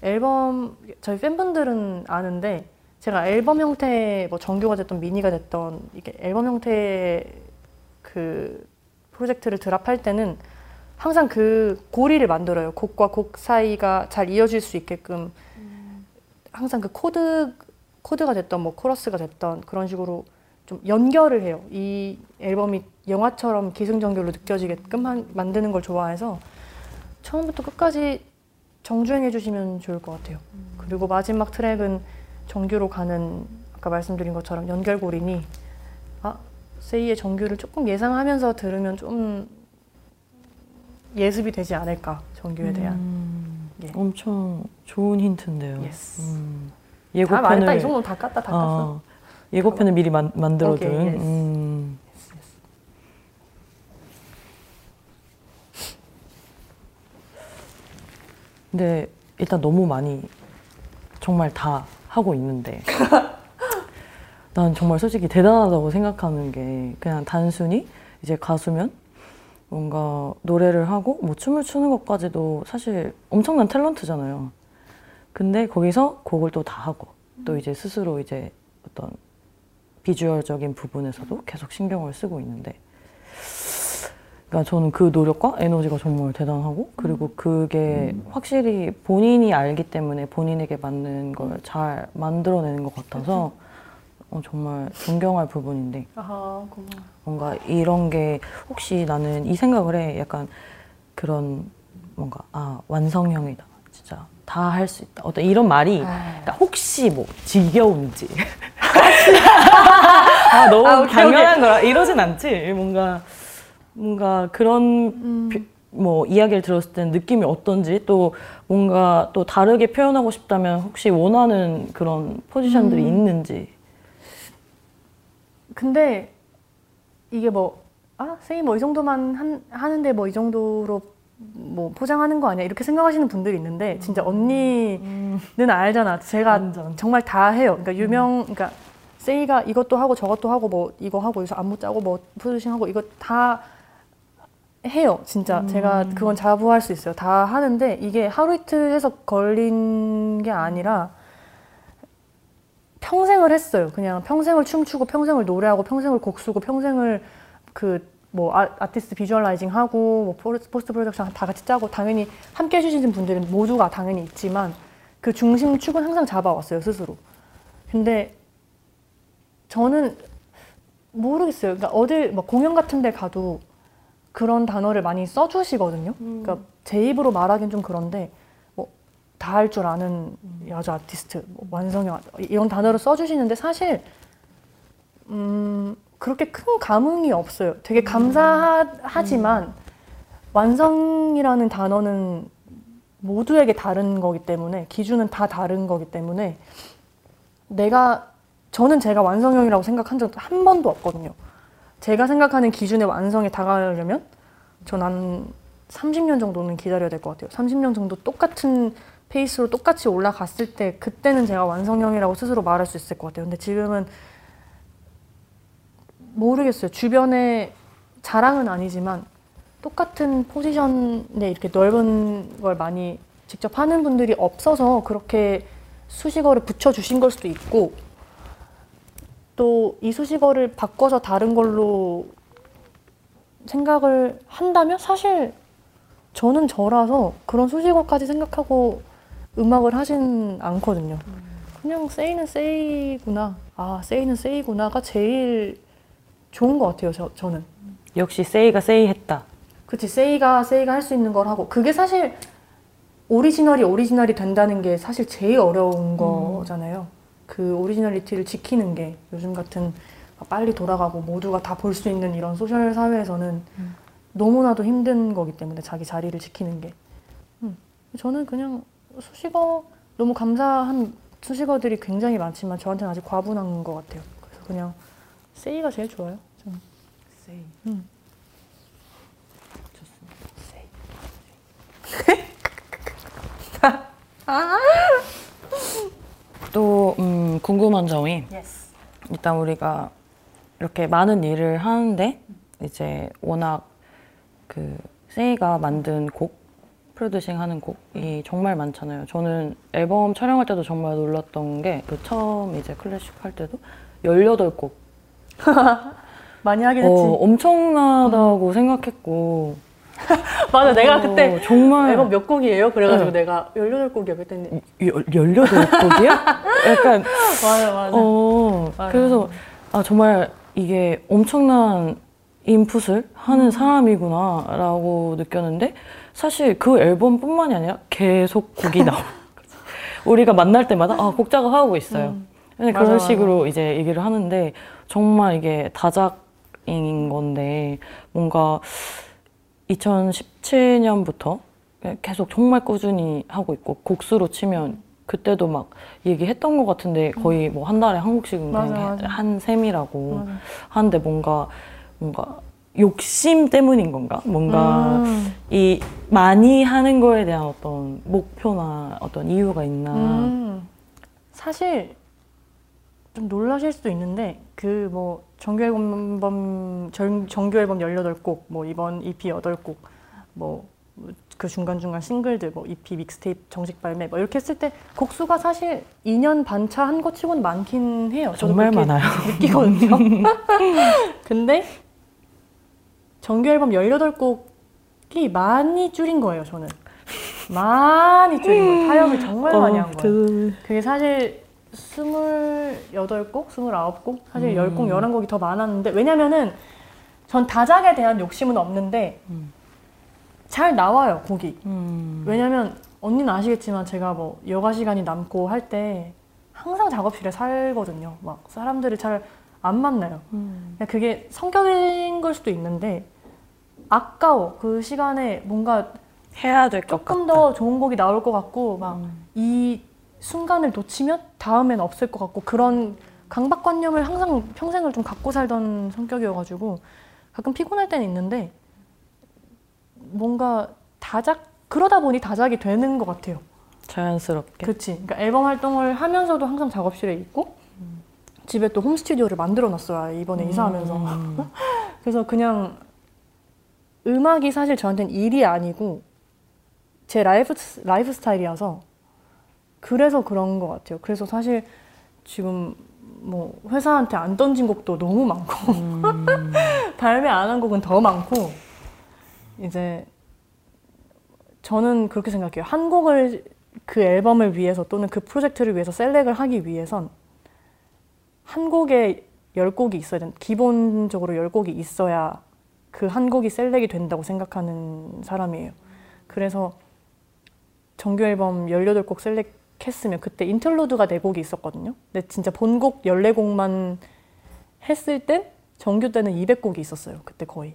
앨범 저희 팬분들은 아는데 제가 앨범 형태 뭐 정규가 됐던 미니가 됐던 이게 앨범 형태의 그 프로젝트를 drop할 때는 항상 그 고리를 만들어요. 곡과 곡 사이가 잘 이어질 수 있게끔 항상 그 코드 코드가 됐던 뭐 코러스가 됐던 그런 식으로 좀 연결을 해요. 이 앨범이 영화처럼 기승전결로 느껴지게끔 한- 만드는 걸 좋아해서 처음부터 끝까지 정주행해 주시면 좋을 것 같아요. 그리고 마지막 트랙은 정규로 가는 아까 말씀드린 것처럼 연결고리니 아 세이의 정규를 조금 예상하면서 들으면 좀 예습이 되지 않을까 정규에 대한 음, 예. 엄청 좋은 힌트인데요. Yes. 음, 다 말했다 이 예고편을 정도는 다 깠다 다 깠어. 어, 예고편을 미리 만, 만들어둔. 오케이, yes. 음, 근데 일단 너무 많이 정말 다 하고 있는데 난 정말 솔직히 대단하다고 생각하는 게 그냥 단순히 이제 가수면 뭔가 노래를 하고 뭐 춤을 추는 것까지도 사실 엄청난 탤런트잖아요. 근데 거기서 곡을 또 다 하고 또 이제 스스로 이제 어떤 비주얼적인 부분에서도 계속 신경을 쓰고 있는데 그러니까 저는 그 노력과 에너지가 정말 대단하고 그리고 그게 확실히 본인이 알기 때문에 본인에게 맞는 걸 잘 만들어내는 것 같아서 어, 정말 존경할 부분인데 아하. 뭔가 이런 게 혹시 나는 이 생각을 해. 약간 그런 뭔가 아 완성형이다. 진짜 다 할 수 있다. 어떤 이런 말이 그러니까 혹시 뭐 지겨운지. 아 너무 아, 당연한 거라 이러진 않지. 뭔가 뭔가 그런 음. 비- 뭐 이야기를 들었을 때 느낌이 어떤지 또 뭔가 또 다르게 표현하고 싶다면 혹시 원하는 그런 포지션들이 음. 있는지 근데 이게 뭐, 아, 세이 뭐이 정도만 한, 하는데 뭐 이 정도로 뭐 포장하는 거 아니야? 이렇게 생각하시는 분들이 있는데, 진짜 언니는 알잖아. 제가 완전. 정말 다 해요. 그러니까 유명, 그러니까 세이가 이것도 하고 저것도 하고 뭐 이거 하고 여기서 안무 짜고 뭐 producing 하고 이거 다 해요. 진짜 제가 그건 자부할 수 있어요. 다 하는데 이게 하루 이틀 해서 걸린 게 아니라 평생을 했어요. 그냥 평생을 춤추고 평생을 노래하고 평생을 곡 쓰고 평생을 그 뭐 아 티스트 visualizing 하고 뭐 pos- post production 다 같이 짜고 당연히 함께 해주시는 분들은 모두가 당연히 있지만 그 중심 축은 항상 잡아왔어요 스스로. 근데 저는 모르겠어요. 그러니까 어딜 뭐 공연 같은 데 가도 그런 단어를 많이 써주시거든요. 그러니까 제 입으로 말하긴 좀 그런데 뭐 다 할 줄 아는 여자 아티스트, 뭐 완성형 이런 단어를 써주시는데 사실 음 그렇게 큰 감흥이 없어요. 되게 감사하지만 완성이라는 단어는 모두에게 다른 거기 때문에 기준은 다 다른 거기 때문에 내가 저는 제가 완성형이라고 생각한 적한 번도 없거든요. 제가 생각하는 기준의 완성에 다가가려면 전 한 30년 정도는 기다려야 될 것 같아요. 30년 정도 똑같은 페이스로 똑같이 올라갔을 때 그때는 제가 완성형이라고 스스로 말할 수 있을 것 같아요. 근데 지금은 모르겠어요. 주변에 자랑은 아니지만 똑같은 포지션에 이렇게 넓은 걸 많이 직접 하는 분들이 없어서 그렇게 수식어를 붙여주신 걸 수도 있고 또 이 수식어를 바꿔서 다른 걸로 생각을 한다면 사실 저는 저라서 그런 수식어까지 생각하고 음악을 하진 않거든요. 그냥 세이는 세이구나. 아, 세이는 세이구나가 제일 좋은 것 같아요, 저, 저는. 역시 세이가 세이했다. 그치, 세이가 세이가 할 수 있는 걸 하고. 그게 사실 오리지널이 오리지널이 된다는 게 사실 제일 어려운 거잖아요. 그 originality를 지키는 게 요즘 같은 빨리 돌아가고 모두가 다 볼 수 있는 이런 social 사회에서는 너무나도 힘든 거기 때문에 자기 자리를 지키는 게. 음. 저는 그냥 수식어 너무 감사한 수식어들이 굉장히 많지만 저한테는 아직 과분한 것 같아요. 그래서 그냥 세이가 제일 좋아요. 저는. 세이. 음. 또 음, 궁금한 점이 Yes. 일단 우리가 이렇게 많은 일을 하는데 이제 워낙 그 세이가 만든 곡 프로듀싱 하는 곡이 정말 많잖아요. 저는 앨범 촬영할 때도 정말 놀랐던 게 그 처음 이제 클래식 할 때도 18곡 많이 하긴 했지. 어, 엄청나다고 생각했고 맞아, 내가 어, 그때 정말 앨범 몇 곡이에요? 그래가지고 네. 내가 18곡이야 그랬더니 18곡이요? 약간 맞아 맞아. 어, 맞아. 그래서 아 정말 이게 엄청난 인풋을 하는 사람이구나라고 느꼈는데 사실 그 앨범뿐만이 아니라 계속 곡이 나와. 우리가 만날 때마다 아, 곡 작업하고 있어요. 근데 그런 음. 맞아, 식으로 이제 얘기를 하는데 정말 이게 다작인 건데 뭔가 2017년부터 계속 정말 꾸준히 하고 있고 곡수로 치면 그때도 막 얘기했던 것 같은데 거의 뭐 한 달에 한 곡씩은 맞아, 맞아. 한 셈이라고 맞아. 하는데 뭔가 뭔가 욕심 때문인 건가? 뭔가 음. 이 많이 하는 거에 대한 어떤 목표나 어떤 이유가 있나? 음, 사실 좀 놀라실 수도 있는데 그 뭐 정규 앨범 정, 정규 앨범 18곡, 뭐 이번 EP 8곡, 뭐 그 중간중간 싱글들, 뭐 EP 믹스테이프 정식 발매 뭐 이렇게 했을 때 곡수가 사실 2년 반차 한 거 치고는 많긴 해요. 정말 많아요. 느끼거든요. 근데 정규 앨범 18곡이 많이 줄인 거예요, 저는. 많이 줄인 거예요. 타협을 정말 많이 한 거예요. 그게 사실 28곡, 29곡, 사실 음. 10곡, 11곡이 더 많았는데 왜냐면은 전 다작에 대한 욕심은 없는데 음. 잘 나와요, 곡이. 음. 왜냐면 언니는 아시겠지만 제가 뭐 여가 시간이 남고 할 때 항상 작업실에 살거든요. 막 사람들을 잘 안 만나요. 음. 그게 성격인 걸 수도 있는데 아까워. 그 시간에 뭔가 해야 될 것 같다. 조금 더 좋은 곡이 나올 것 같고 막 음. 이 순간을 놓치면 다음엔 없을 것 같고 그런 강박관념을 항상 평생을 좀 갖고 살던 성격이어가지고 가끔 피곤할 때는 있는데 뭔가 다작 그러다 보니 다작이 되는 것 같아요. 자연스럽게. 그치. 그러니까 앨범 활동을 하면서도 항상 작업실에 있고 집에 또 홈 스튜디오를 만들어 놨어요. 이번에 이사하면서. 음. 그래서 그냥 음악이 사실 저한테는 일이 아니고 제 life lifestyle이어서 그래서 그런 것 같아요. 그래서 사실 지금 뭐 회사한테 안 던진 곡도 너무 많고 음. 발매 안 한 곡은 더 많고 이제 저는 그렇게 생각해요. 한 곡을 그 앨범을 위해서 또는 그 프로젝트를 위해서 셀렉을 하기 위해선 한 곡에 열 곡이 있어야 된 기본적으로 열 곡이 있어야 그 한 곡이 셀렉이 된다고 생각하는 사람이에요. 그래서 정규 앨범 18곡 셀렉했으면 그때 인터루드가 4곡이 있었거든요. 근데 진짜 본곡 14곡만 했을 땐 정규 때는 200곡이 있었어요. 그때 거의.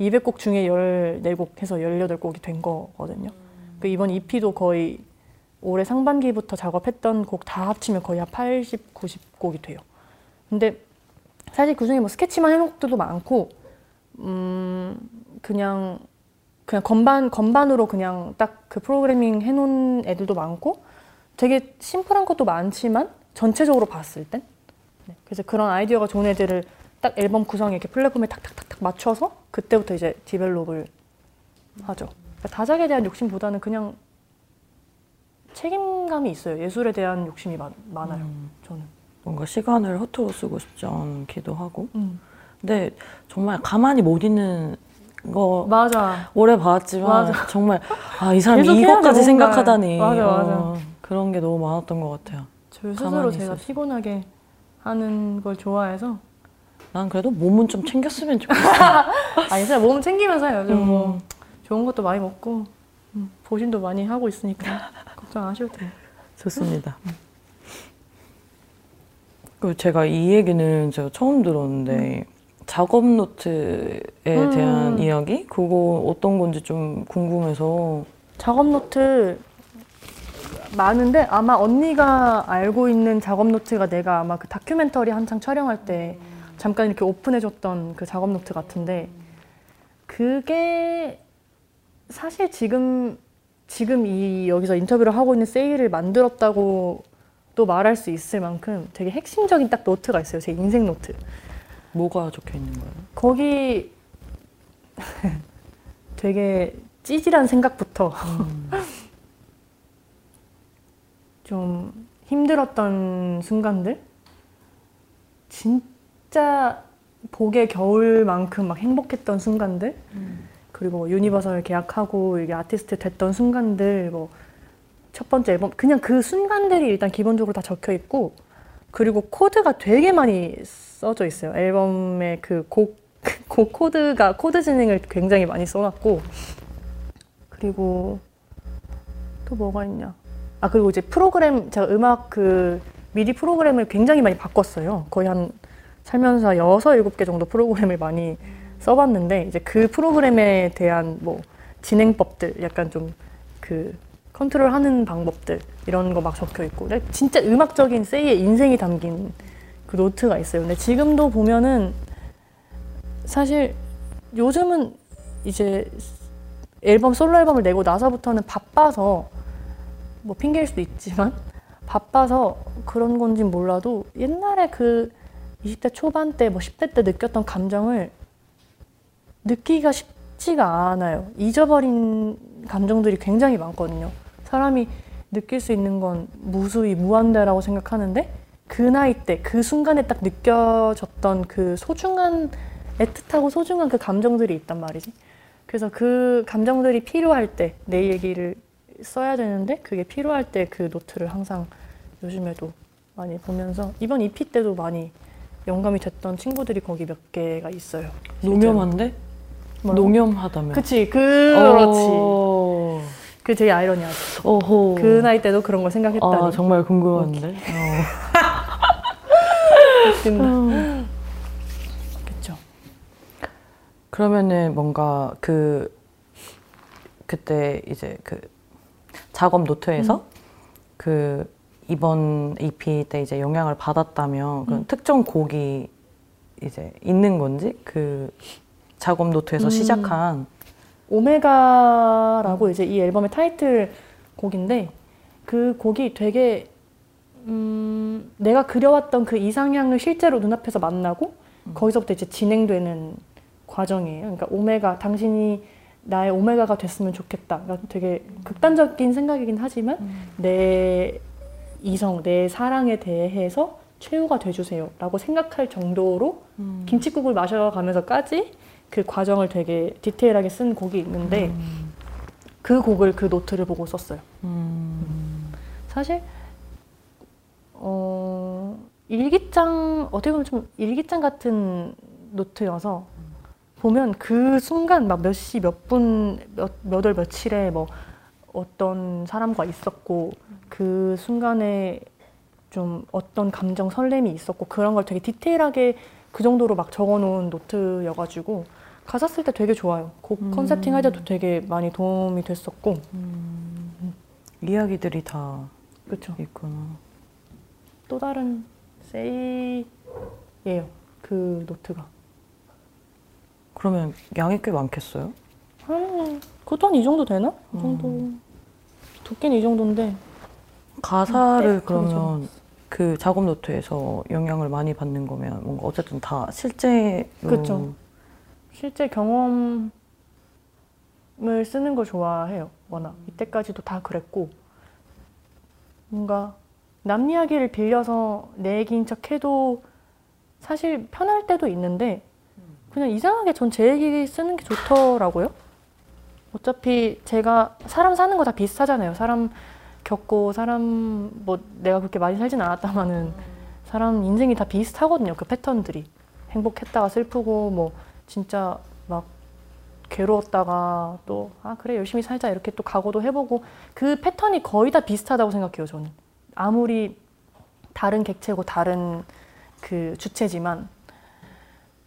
200곡 중에 14곡 해서 18곡이 된 거거든요. 그 이번 EP도 거의 올해 상반기부터 작업했던 곡 다 합치면 거의 한 80, 90곡이 돼요. 근데 사실 그 중에 뭐 스케치만 해놓은 곡들도 많고, 음, 그냥, 그냥 건반, 건반으로 그냥 딱 그 프로그래밍 해놓은 애들도 많고, 되게 심플한 것도 많지만, 전체적으로 봤을 땐. 네, 그래서 그런 아이디어가 좋은 애들을 딱 앨범 구성에 이렇게 플랫폼에 탁탁탁탁 맞춰서 그때부터 이제 develop을 하죠. 그러니까 다작에 대한 욕심보다는 그냥 책임감이 있어요. 예술에 대한 욕심이 많, 많아요. 음. 저는. 뭔가 시간을 허투루 쓰고 싶지 않기도 하고. 음. 근데 정말 가만히 못 있는 거 맞아. 오래 봤지만 맞아. 정말 아 이 사람이 이것까지. 생각하다니 맞아, 맞아. 어, 그런 게 너무 많았던 것 같아요. 저 스스로 제가 수. 피곤하게 하는 걸 좋아해서 난 그래도 몸은 좀 챙겼으면 좋겠어. 아니 진짜 몸 챙기면서 요즘 음. 뭐 좋은 것도 많이 먹고 음, 보신도 많이 하고 있으니까 걱정 안 하셔도 돼요. 좋습니다. 그 제가 이 얘기는 제가 처음 들었는데 작업 노트에 음. 대한 이야기 그거 어떤 건지 좀 궁금해서 작업 노트 많은데 아마 언니가 알고 있는 작업 노트가 내가 아마 그 다큐멘터리 한창 촬영할 때 잠깐 이렇게 오픈해줬던 그 작업 노트 같은데 그게 사실 지금 지금 이 여기서 인터뷰를 하고 있는 세이를 만들었다고 또 말할 수 있을 만큼 되게 핵심적인 딱 노트가 있어요. 제 인생 노트. 뭐가 적혀 있는 거예요? 거기 되게 찌질한 생각부터 음. 좀 힘들었던 순간들 진짜 복에 겨울 만큼 막 행복했던 순간들 그리고 뭐 유니버설 계약하고 이게 아티스트 됐던 순간들 뭐 첫 번째 앨범 그냥 그 순간들이 일단 기본적으로 다 적혀 있고 그리고 코드가 되게 많이 써져 있어요. 앨범의 그곡 곡 코드가 코드 진행을 굉장히 많이 써놨고 그리고 또 뭐가 있냐? 아 그리고 이제 프로그램 제가 음악 그 미디 프로그램을 굉장히 많이 바꿨어요. 거의 한 살면서 여섯 일곱 개 정도 프로그램을 많이 써봤는데 이제 그 프로그램에 대한 뭐 진행법들 약간 좀 그 컨트롤하는 방법들 이런 거 막 적혀 있고 진짜 음악적인 세이의 인생이 담긴 그 노트가 있어요 근데 지금도 보면은 사실 요즘은 이제 앨범 솔로 앨범을 내고 나서부터는 바빠서 뭐 핑계일 수도 있지만 바빠서 그런 건지 몰라도 옛날에 그 20대 초반 때 뭐 10대 때 느꼈던 감정을 느끼기가 쉽지가 않아요. 잊어버린 감정들이 굉장히 많거든요. 사람이 느낄 수 있는 건 무수히 무한대라고 생각하는데 그 나이 때, 그 순간에 딱 느껴졌던 그 소중한, 애틋하고 소중한 그 감정들이 있단 말이지. 그래서 그 감정들이 필요할 때 내 얘기를 써야 되는데 그게 필요할 때 그 노트를 항상 요즘에도 많이 보면서 이번 EP 때도 많이 영감이 됐던 친구들이 거기 몇 개가 있어요. 실제로. 노념한데? 뭐라고? 농염하다면. 그치, 그렇지. 어... 그 되게 아이러니하죠. 어호. 그 나이 때도 그런 걸 생각했다니. 아 정말 궁금한데. 어. 웃긴다. 그쵸. 그러면은 뭔가 그 그때 이제 그 작업 노트에서 음. 그 이번 EP 때 이제 영향을 받았다면 음. 특정 곡이 이제 있는 건지 그 작업 노트에서 음. 시작한 오메가라고 이제 이 앨범의 타이틀 곡인데 그 곡이 되게 음, 내가 그려왔던 그 이상향을 실제로 눈앞에서 만나고 거기서부터 이제 진행되는 과정이에요. 그러니까 오메가 당신이 나의 오메가가 됐으면 좋겠다. 그러니까 되게 극단적인 생각이긴 하지만 내 이성, 내 사랑에 대해서 최후가 돼주세요라고 생각할 정도로 음. 김치국을 마셔가면서까지 그 과정을 되게 디테일하게 쓴 곡이 있는데 그 곡을 그 노트를 보고 썼어요. 음. 사실 어, 일기장 어떻게 보면 좀 일기장 같은 노트여서 보면 그 순간 막 몇 시 몇 분 몇몇월 며칠에 뭐 어떤 사람과 있었고 그 순간에 좀 어떤 감정 설렘이 있었고 그런 걸 되게 디테일하게 그 정도로 막 적어놓은 노트여가지고 가사 쓸 때 되게 좋아요. 곡 음. concepting 할 때도 되게 많이 도움이 됐었고 이야기들이 다 그렇죠. 있구나. 또 다른 세이예요. 그 노트가. 그러면 양이 꽤 많겠어요? 한 그것도 한 이 정도 되나? 이 정도. 두께는 이 정도인데 가사를 네, 그러면 그 작업 노트에서 영향을 많이 받는 거면 뭔가 어쨌든 다 실제로 그쵸. 실제 경험을 쓰는 걸 좋아해요. 워낙 이때까지도 다 그랬고 뭔가 남 이야기를 빌려서 내 얘기인 척 해도 사실 편할 때도 있는데 그냥 이상하게 전 제 얘기 쓰는 게 좋더라고요. 어차피 제가 사람 사는 거 다 비슷하잖아요. 사람 겪고 사람 뭐 내가 그렇게 많이 살진 않았다마는 사람 인생이 다 비슷하거든요. 그 패턴들이 행복했다가 슬프고 뭐 진짜 막 괴로웠다가 또 아 그래 열심히 살자 이렇게 또 각오도 해보고 그 패턴이 거의 다 비슷하다고 생각해요. 저는 아무리 다른 객체고 다른 그 주체지만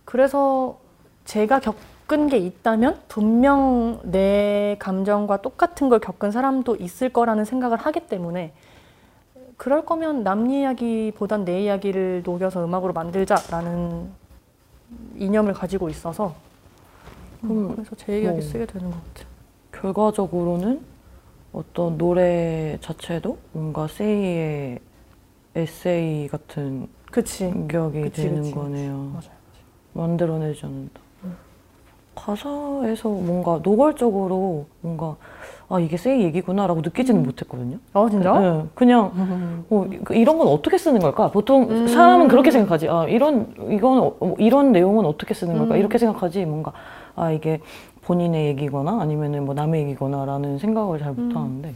그래서 제가 겪은 게 있다면 분명 내 감정과 똑같은 걸 겪은 사람도 있을 거라는 생각을 하기 때문에 그럴 거면 남 이야기보단 내 이야기를 녹여서 음악으로 만들자라는 이념을 가지고 있어서 그럼 그래서 제 이야기 뭐. 쓰게 되는 것 같아요. 결과적으로는 어떤 노래 자체도 뭔가 세이의 에세이 같은 그치. 격이 그치, 되는 그치, 거네요. 맞아요. 만들어내지 않는다. 음. 가사에서 뭔가 노골적으로 뭔가 아 이게 세이 얘기구나라고 느끼지는 못했거든요. 아 진짜? 네, 그냥 음. 어, 그 이런 건 어떻게 쓰는 걸까? 보통 음. 사람은 그렇게 생각하지. 아, 이런, 이건, 어, 뭐 이런 내용은 어떻게 쓰는 걸까? 음. 이렇게 생각하지. 뭔가, 아, 이게 본인의 얘기거나 아니면은 뭐 남의 얘기거나 라는 생각을 잘 음. 못하는데.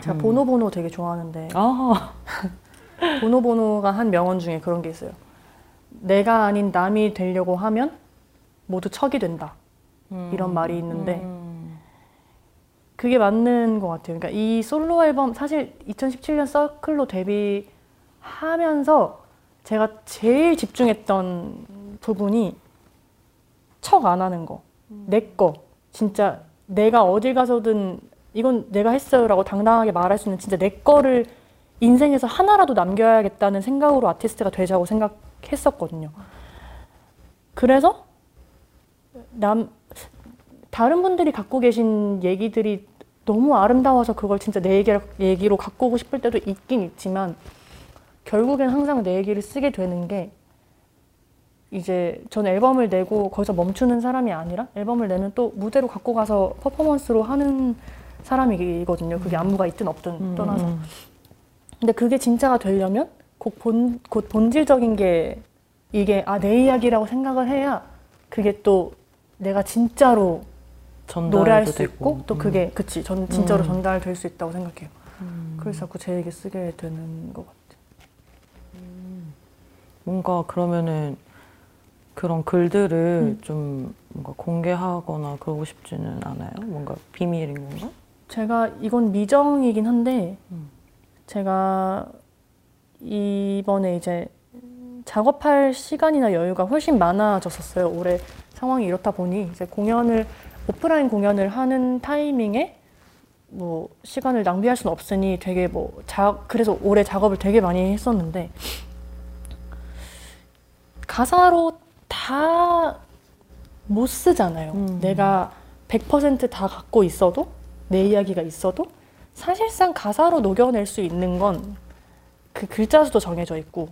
제가 음. 보노보노 되게 좋아하는데 아, 보노보노가 한 명언 중에 그런 게 있어요. 내가 아닌 남이 되려고 하면 모두 척이 된다. 이런 말이 있는데 음. 그게 맞는 것 같아요. 그러니까 이 솔로 앨범 사실 2017년 서클로 데뷔하면서 제가 제일 집중했던 부분이 척 안 하는 거. 내 거. 진짜 내가 어딜 가서든 이건 내가 했어요라고 당당하게 말할 수 있는 진짜 내 거를 인생에서 하나라도 남겨야겠다는 생각으로 아티스트가 되자고 생각했었거든요. 그래서 남 다른 분들이 갖고 계신 얘기들이 너무 아름다워서 그걸 진짜 내 얘기, 얘기로 갖고 오고 싶을 때도 있긴 있지만 결국엔 항상 내 얘기를 쓰게 되는 게 이제 전 앨범을 내고 거기서 멈추는 사람이 아니라 앨범을 내면 또 무대로 갖고 가서 퍼포먼스로 하는 사람이거든요. 그게 안무가 있든 없든 음, 떠나서. 음. 근데 그게 진짜가 되려면 곧, 본, 곧 본질적인 게 이게 아 내 이야기라고 생각을 해야 그게 또 내가 진짜로 노래할 수 되고. 있고 또 음. 그게 그치 전 진짜로 음. 전달될 수 있다고 생각해요. 음. 그래서 자꾸 제 얘기 쓰게 되는 것 같아요. 뭔가 그러면은 그런 글들을 음. 좀 뭔가 공개하거나 그러고 싶지는 않아요? 뭔가 비밀인 건가? 제가 이건 미정이긴 한데 음. 제가 이번에 이제 작업할 시간이나 여유가 훨씬 많아졌었어요. 올해 상황이 이렇다 보니 이제 공연을 오프라인 공연을 하는 타이밍에 뭐 시간을 낭비할 수는 없으니 되게 뭐 자, 그래서 올해 작업을 되게 많이 했었는데 가사로 다 못 쓰잖아요. 음. 내가 100%다 갖고 있어도 내 이야기가 있어도 사실상 가사로 녹여낼 수 있는 건 그 글자 수도 정해져 있고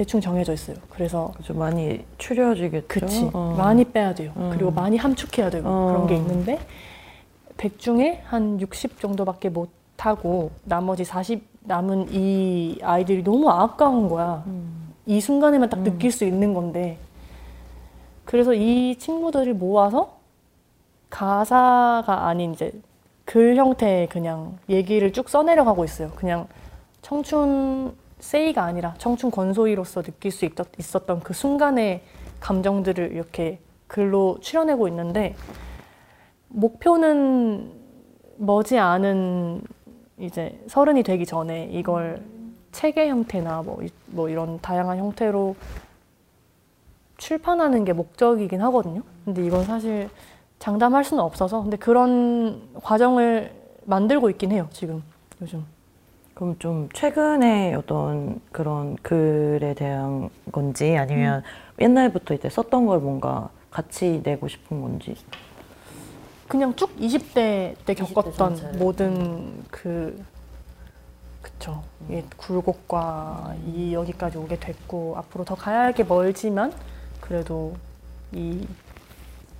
대충 정해져 있어요. 그래서 좀 많이 추려지겠죠? 그치 어. 많이 빼야 돼요. 음. 그리고 많이 함축해야 되고 어. 그런 게 있는데 100 중에 한 60 정도밖에 못 하고 나머지 40 남은 이 아이들이 너무 아까운 거야. 음. 이 순간에만 딱 음. 느낄 수 있는 건데 그래서 이 친구들을 모아서 가사가 아닌 이제 글 형태의 그냥 얘기를 쭉 써내려가고 있어요. 그냥 청춘 세이가 아니라 청춘 권소희로서 느낄 수 있었, 있었 던 그 순간의 감정들을 이렇게 글로 추려내고 있는데 목표는 머지 않은 이제 서른이 되기 전에 이걸 책의 형태나 뭐, 이- 뭐 이런 다양한 형태로 출판하는 게 목적이긴 하거든요. 근데 이건 사실 장담할 수는 없어서 근데 그런 과정을 만들고 있긴 해요 지금 요즘. 그럼 좀 최근에 어떤 그런 글에 대한 건지 아니면 옛날부터 이제 썼던 걸 뭔가 같이 내고 싶은 건지? 그냥 쭉 20대 때 20대 겪었던 전체를. 모든 그 그쵸. 이 굴곡과 이 여기까지 오게 됐고 앞으로 더 가야 할 게 멀지만 그래도 이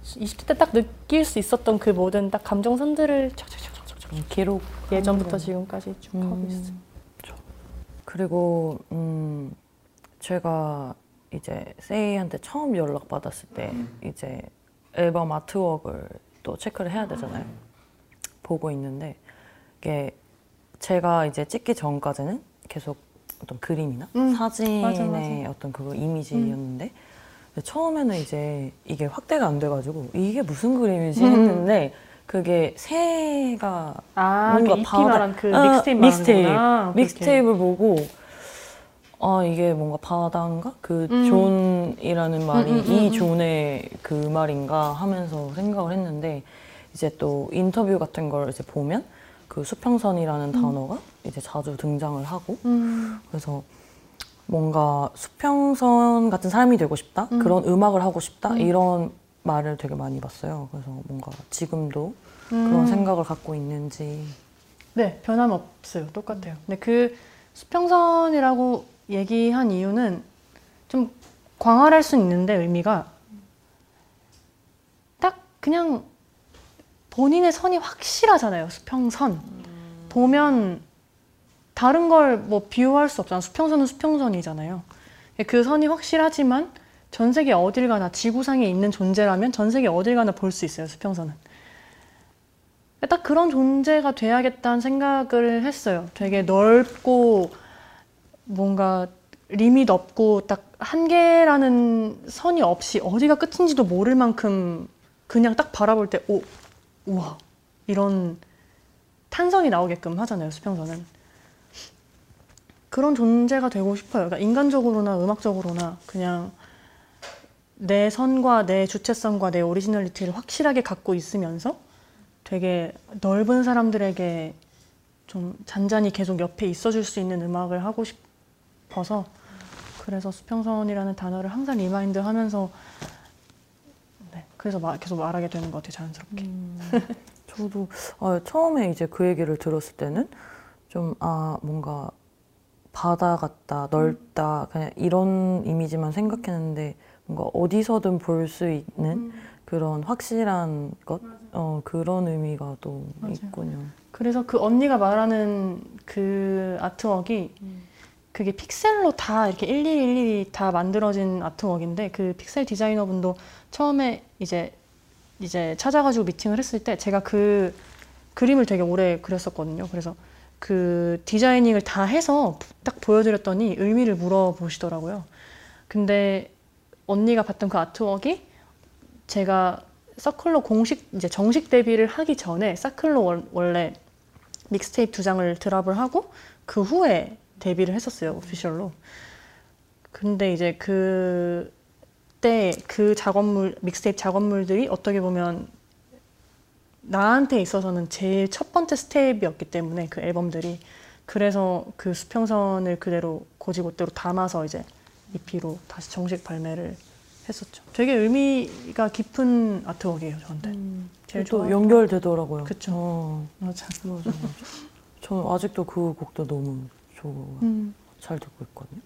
20대 때 딱 느낄 수 있었던 그 모든 딱 감정선들을 좀 기록 예전부터 거. 지금까지 쭉 음. 하고 있어요. 그리고 음 제가 이제 세이한테 처음 연락 받았을 때 이제 앨범 아트웍을 또 체크를 해야 되잖아요. 보고 있는데 이게 제가 이제 찍기 전까지는 계속 어떤 그림이나 음, 사진의 맞아, 맞아. 어떤 그거 이미지였는데 근데 처음에는 이제 이게 확대가 안 돼가지고 이게 무슨 그림이지 음. 했는데 그게 새가 아, 뭔가 그 바다- 그 아, mixtape mixtape. 말하는구나. mixtape를 보고 아 이게 뭔가 바다인가 그 음. 존이라는 말이 음, 음, 음, 이 음. 존의 그 말인가 하면서 생각을 했는데 이제 또 인터뷰 같은 걸 이제 보면 그 수평선이라는 단어가 이제 자주 등장을 하고 음. 그래서 뭔가 수평선 같은 사람이 되고 싶다 음. 그런 음악을 하고 싶다 음. 이런 말을 되게 많이 봤어요 그래서 뭔가 지금도 음. 그런 생각을 갖고 있는지 네, 변함없어요. 똑같아요. 근데 그 수평선이라고 얘기한 이유는 좀 광활할 수 있는데 의미가 딱 그냥 본인의 선이 확실하잖아요. 수평선. 보면 다른 걸 뭐 비유할 수 없잖아. 수평선은 수평선이잖아요. 그 선이 확실하지만 전 세계 어딜 가나 지구상에 있는 존재라면 전 세계 어딜 가나 볼 수 있어요. 수평선은. 딱 그런 존재가 돼야겠다는 생각을 했어요. 되게 넓고 뭔가 리밋 없고 딱 한계라는 선이 없이 어디가 끝인지도 모를 만큼 그냥 딱 바라볼 때 오, 우와 이런 탄성이 나오게끔 하잖아요. 수평선은. 그런 존재가 되고 싶어요. 그러니까 인간적으로나 음악적으로나 그냥 내 선과 내 주체성과 내 originality를 확실하게 갖고 있으면서 되게 넓은 사람들에게 좀 잔잔히 계속 옆에 있어줄 수 있는 음악을 하고 싶어서 그래서 수평선이라는 단어를 항상 remind 하면서 네, 그래서 마- 계속 말하게 되는 것 같아요 자연스럽게. 저도 아, 처음에 이제 그 얘기를 들었을 때는 좀 아 뭔가 바다 같다 넓다 그냥 이런 이미지만 생각했는데 뭔가 어디서든 볼 수 있는 그런 확실한 것 어, 그런 의미가 또 맞아요. 있군요. 그래서 그 언니가 말하는 그 아트웍이 그게 픽셀로 다 이렇게 일일이 일일이 다 만들어진 아트웍인데 그 픽셀 디자이너분도 처음에 이제 이제 찾아가지고 미팅을 했을 때 제가 그 그림을 되게 오래 그렸었거든요. 그래서 그 디자이닝을 다 해서 딱 보여드렸더니 의미를 물어보시더라고요. 근데 언니가 봤던 그 아트웍이 제가 서클로 공식 이제 정식 데뷔를 하기 전에 서클로 원- 원래 믹스테이프 두 장을 드랍을 하고 그 후에 데뷔를 했었어요 오피셜로. 근데 이제 그때 그 작업물 믹스테이프 작업물들이 어떻게 보면 나한테 있어서는 제일 첫 번째 스텝이었기 때문에 그 앨범들이 그래서 그 수평선을 그대로 고지고대로 담아서 이제 EP로 다시 정식 발매를 했었죠. 되게 의미가 깊은 아트웍이에요 저한테. 제일 또 좋아하는 연결되더라고요. 그쵸. 어, 맞아. 맞아, 맞아. 저는 아직도 그 곡도 너무 좋아 음. 잘 듣고 있거든요.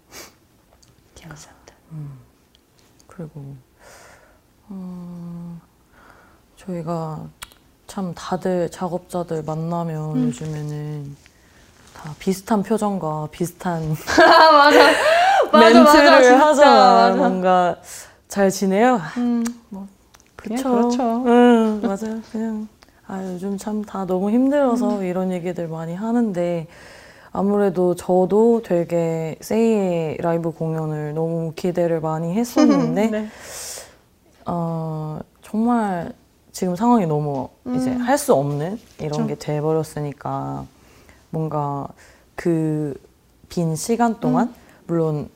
감사합니다. 그리고 어, 저희가 참 다들 작업자들 만나면 음. 요즘에는 다 비슷한 표정과 비슷한 맞아. 멘트를 진짜, 하잖아. 맞아. 뭔가 잘 지내요? 음. 그쵸. 그렇죠. 응, 맞아요. 그냥 아 요즘 참 다 너무 힘들어서 이런 얘기들 많이 하는데 아무래도 저도 되게 세이의 라이브 공연을 너무 기대를 많이 했었는데 네. 어, 정말 지금 상황이 너무 이제 음. 할수 없는 이런 그쵸. 게 돼버렸으니까 뭔가 그 빈 시간 동안 음. 물론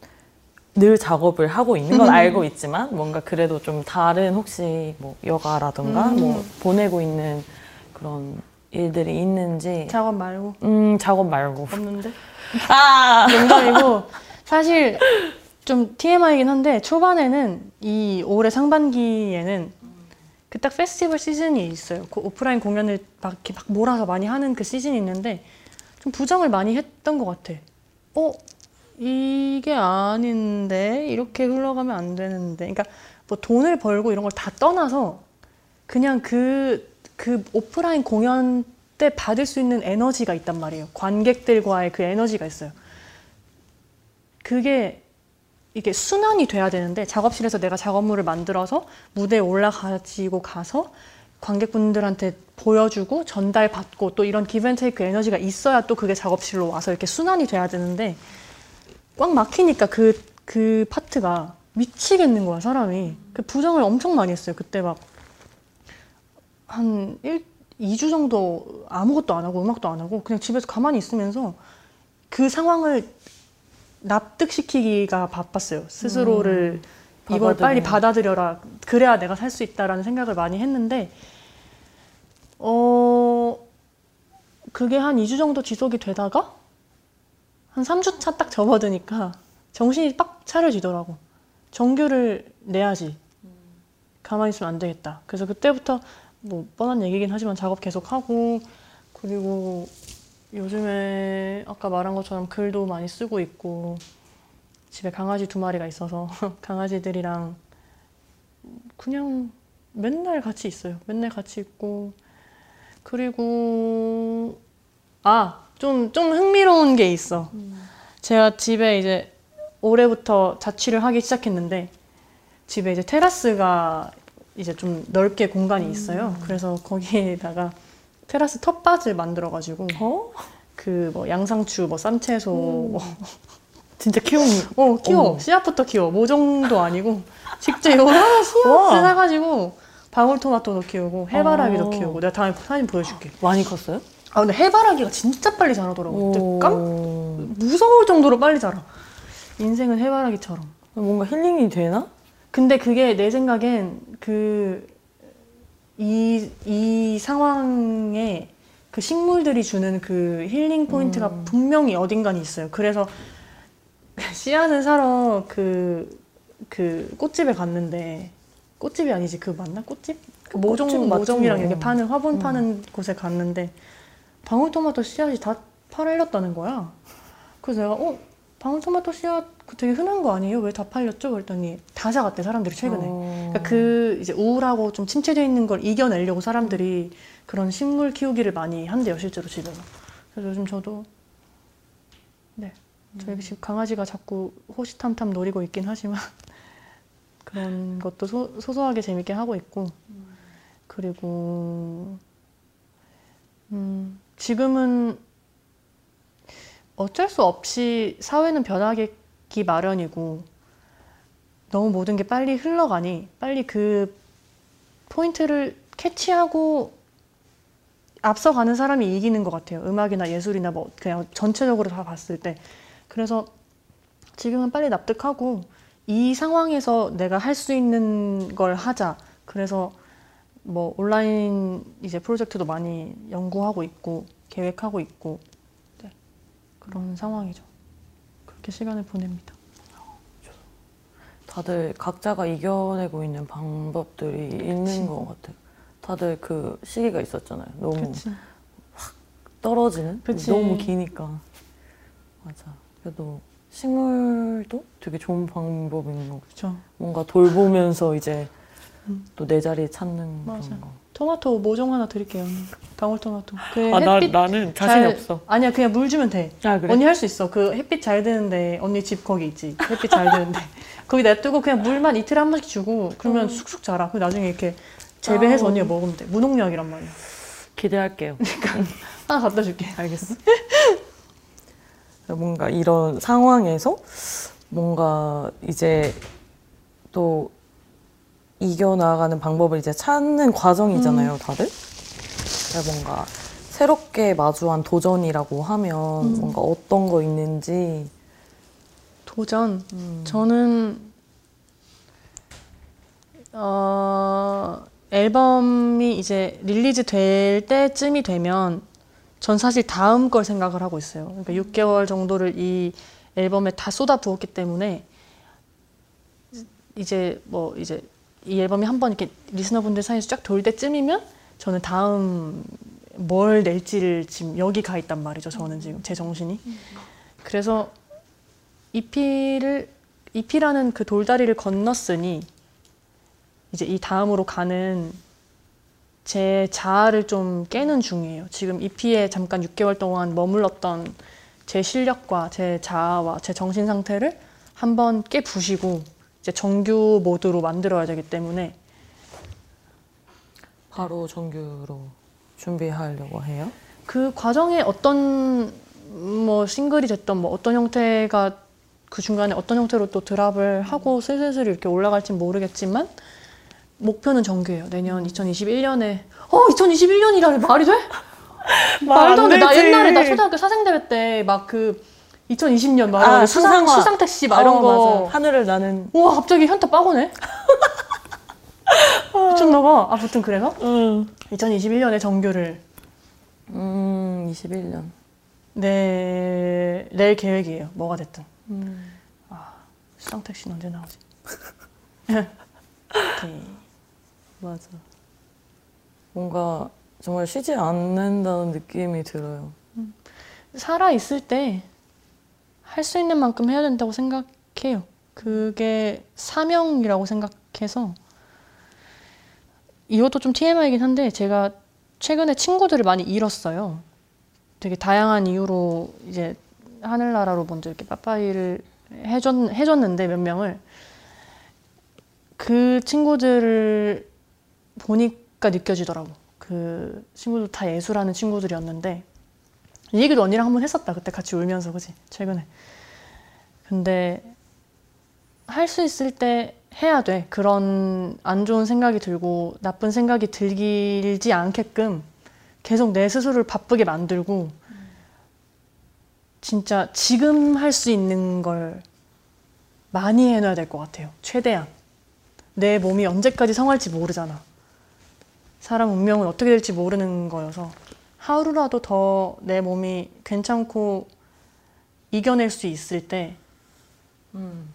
늘 작업을 하고 있는 건 알고 있지만 뭔가 그래도 좀 다른 혹시 뭐 여가라든가 음. 뭐 보내고 있는 그런 일들이 있는지 작업 말고 음 작업 말고 없는데. 아 농담이고 사실 좀 TMI이긴 한데 초반에는 이 올해 상반기에는 그 딱 페스티벌 시즌이 있어요. 그 오프라인 공연을 막 이렇게 막 몰아서 많이 하는 그 시즌이 있는데 좀 부정을 많이 했던 것 같아. 어 이게 아닌데 이렇게 흘러가면 안 되는데. 그러니까 뭐 돈을 벌고 이런 걸 다 떠나서 그냥 그, 그 오프라인 공연 때 받을 수 있는 에너지가 있단 말이에요. 관객들과의 그 에너지가 있어요. 그게 이게 순환이 돼야 되는데 작업실에서 내가 작업물을 만들어서 무대에 올라가지고 가서 관객분들한테 보여주고 전달받고 또 이런 기브앤테이크 에너지가 있어야 또 그게 작업실로 와서 이렇게 순환이 돼야 되는데 꽉 막히니까 그, 그 파트가 미치겠는 거야 사람이 그 부정을 엄청 많이 했어요 그때 막 한 1, 2주 정도 아무것도 안 하고 음악도 안 하고 그냥 집에서 가만히 있으면서 그 상황을 납득시키기가 바빴어요. 스스로를 이걸 빨리. 받아들여라. 그래야 내가 살 수 있다라는 생각을 많이 했는데, 어, 그게 한 2주 정도 지속이 되다가, 한 3주 차 딱 접어드니까 정신이 빡 차려지더라고. 정규를 내야지. 가만히 있으면 안 되겠다. 그래서 그때부터 뭐 뻔한 얘기긴 하지만 작업 계속 하고, 그리고 요즘에 아까 말한 것처럼 글도 많이 쓰고 있고 집에 강아지 두 마리가 있어서 강아지들이랑 그냥 맨날 같이 있어요. 맨날 같이 있고 그리고 아, 좀 좀 흥미로운 게 있어. 제가 집에 이제 올해부터 자취를 하기 시작했는데 집에 이제 테라스가 이제 좀 넓게 공간이 있어요. 그래서 거기에다가 테라스 텃밭을 만들어 가지고 어? 그뭐 양상추, 뭐 쌈채소, 뭐 진짜 키우는 어, 키워. 어머. 씨앗부터 키워. 모종도 아니고 직접 여러 씨앗을 와. 사가지고 방울토마토도 키우고 해바라기도 어. 키우고 내가 다음에 사진 보여줄게. 많이 컸어요? 아 근데 해바라기가 진짜 빨리 자라더라고. 근데 깜 오. 무서울 정도로 빨리 자라. 인생은 해바라기처럼. 뭔가 힐링이 되나? 근데 그게 내 생각엔 그 이, 이 상황에 그 식물들이 주는 그 힐링 포인트가 분명히 어딘가に있어요. 그래서 씨앗을 사러 그, 그 꽃집에 갔는데 꽃집이 아니지 그 맞나? 꽃집? 그 모종, 꽃집 모종이랑 뭐. 이렇게 파는 화분 파는 곳에 갔는데 방울토마토 씨앗이 다 팔렸다는 거야. 그래서 내가 어 방울토마토 씨앗 그 되게 흔한 거 아니에요? 왜 다 팔렸죠? 그랬더니 다 사갔대 사람들이 최근에. 어. 그러니까 그 이제 우울하고 좀 침체되어 있는 걸 이겨내려고 사람들이 그런 식물 키우기를 많이 한대요 실제로 집에서. 그래서 요즘 저도 네 저희 집 강아지가 자꾸 호시탐탐 노리고 있긴 하지만 그런 것도 소, 소소하게 재밌게 하고 있고 그리고 음, 지금은 어쩔 수 없이 사회는 변하기 마련이고 너무 모든 게 빨리 흘러가니 빨리 그 포인트를 캐치하고 앞서가는 사람이 이기는 것 같아요. 음악이나 예술이나 뭐 그냥 전체적으로 다 봤을 때. 그래서 지금은 빨리 납득하고 이 상황에서 내가 할 수 있는 걸 하자. 그래서 뭐 온라인 이제 프로젝트도 많이 연구하고 있고 계획하고 있고 네. 그런 상황이죠. 그렇게 시간을 보냅니다. 다들 각자가 이겨내고 있는 방법들이 있는 것 같아요. 다들 그 시기가 있었잖아요. 너무 그치? 떨어지는? 그치. 너무 기니까. 맞아. 그래도 식물도 되게 좋은 방법인 거. 그렇죠. 뭔가 돌보면서 이제 음. 또내 자리 찾는 맞아. 그런 거. 토마토 모종 하나 드릴게요. 언니. 방울 토마토. 그 아, 나, 나는 잘- 아니야 그냥 물 주면 돼. 아, 그래? 언니 할 수 있어. 그 햇빛 잘 드는데 언니 집 거기 있지. 햇빛 잘 드는데 거기 냅두고 그냥 물만 이틀에 한 번씩 주고 그러면 쑥쑥 자라. 그 나중에 이렇게 재배해서 아우. 언니가 먹으면 돼. 무농약이란 말이야. 기대할게요. 하나 갖다 줄게. 알겠어. 뭔가 이런 상황에서 뭔가 이제 또 이겨나가는 방법을 이제 찾는 과정이잖아요, 다들. 그래서 뭔가 새롭게 마주한 도전이라고 하면 뭔가 어떤 거 있는지. 도전. 음. 저는 어, 앨범이 이제 release 될 때쯤이 되면 전 사실 다음 걸 생각을 하고 있어요. 그러니까 6개월 정도를 이 앨범에 다 쏟아 부었기 때문에 이제 뭐 이제 이 앨범이 한번 이렇게 listener분들 사이에서 쫙 돌 때쯤이면 저는 다음 뭘 낼지를 지금 여기 가 있단 말이죠. 저는 지금 제 정신이. 그래서 EP를 EP라는 그 돌다리를 건넜으니 이제 이 다음으로 가는 제 자아를 좀 깨는 중이에요. 지금 EP에 잠깐 6개월 동안 머물렀던 제 실력과 제 자아와 제 정신 상태를 한번 깨 부시고 이제 정규 모드로 만들어야 되기 때문에 바로 정규로 준비하려고 해요. 그 과정에 어떤 뭐 싱글이 됐던 뭐 어떤 형태가 그 중간에 어떤 형태로 또 드랍을 하고 슬슬슬 이렇게 올라갈진 모르겠지만 목표는 정규예요. 내년 2021년에 어 2021년이라니 말이 돼? 말도 안 돼. 나 옛날에 나 초등학교 사생 대회 때 막 그 2020년 막 아, 수상 수상화. 수상 택시 막 이런 어, 거. 맞아. 하늘을 나는. 우와 갑자기 현타 빠고네. 미쳤나봐. 아무튼 그래서 응. 2021년에 정규를 음, 21년. 내, 낼 계획이에요. 뭐가 됐든. 음. 수상 택시는 언제 나오지? 오케이. 맞아. 뭔가 정말 쉬지 않는다는 느낌이 들어요. 살아 있을 때 할 수 있는 만큼 해야 된다고 생각해요. 그게 사명이라고 생각해서 이것도 좀 TMI이긴 한데 제가 최근에 친구들을 많이 잃었어요. 되게 다양한 이유로 이제 하늘나라로 먼저 이렇게 빠빠이를 해줬, 해줬는데 몇 명을 그 친구들을 보니까 느껴지더라고. 그 친구들 다 예술하는 친구들이었는데 이 얘기도 언니랑 한 번 했었다. 그때 같이 울면서 그지 최근에. 근데 할 수 있을 때 해야 돼. 그런 안 좋은 생각이 들고 나쁜 생각이 들지 않게끔 계속 내 스스로를 바쁘게 만들고 진짜 지금 할 수 있는 걸 많이 해놔야 될 것 같아요. 최대한. 내 몸이 언제까지 성할지 모르잖아. 사람 운명은 어떻게 될지 모르는 거여서 하루라도 더 내 몸이 괜찮고 이겨낼 수 있을 때 음,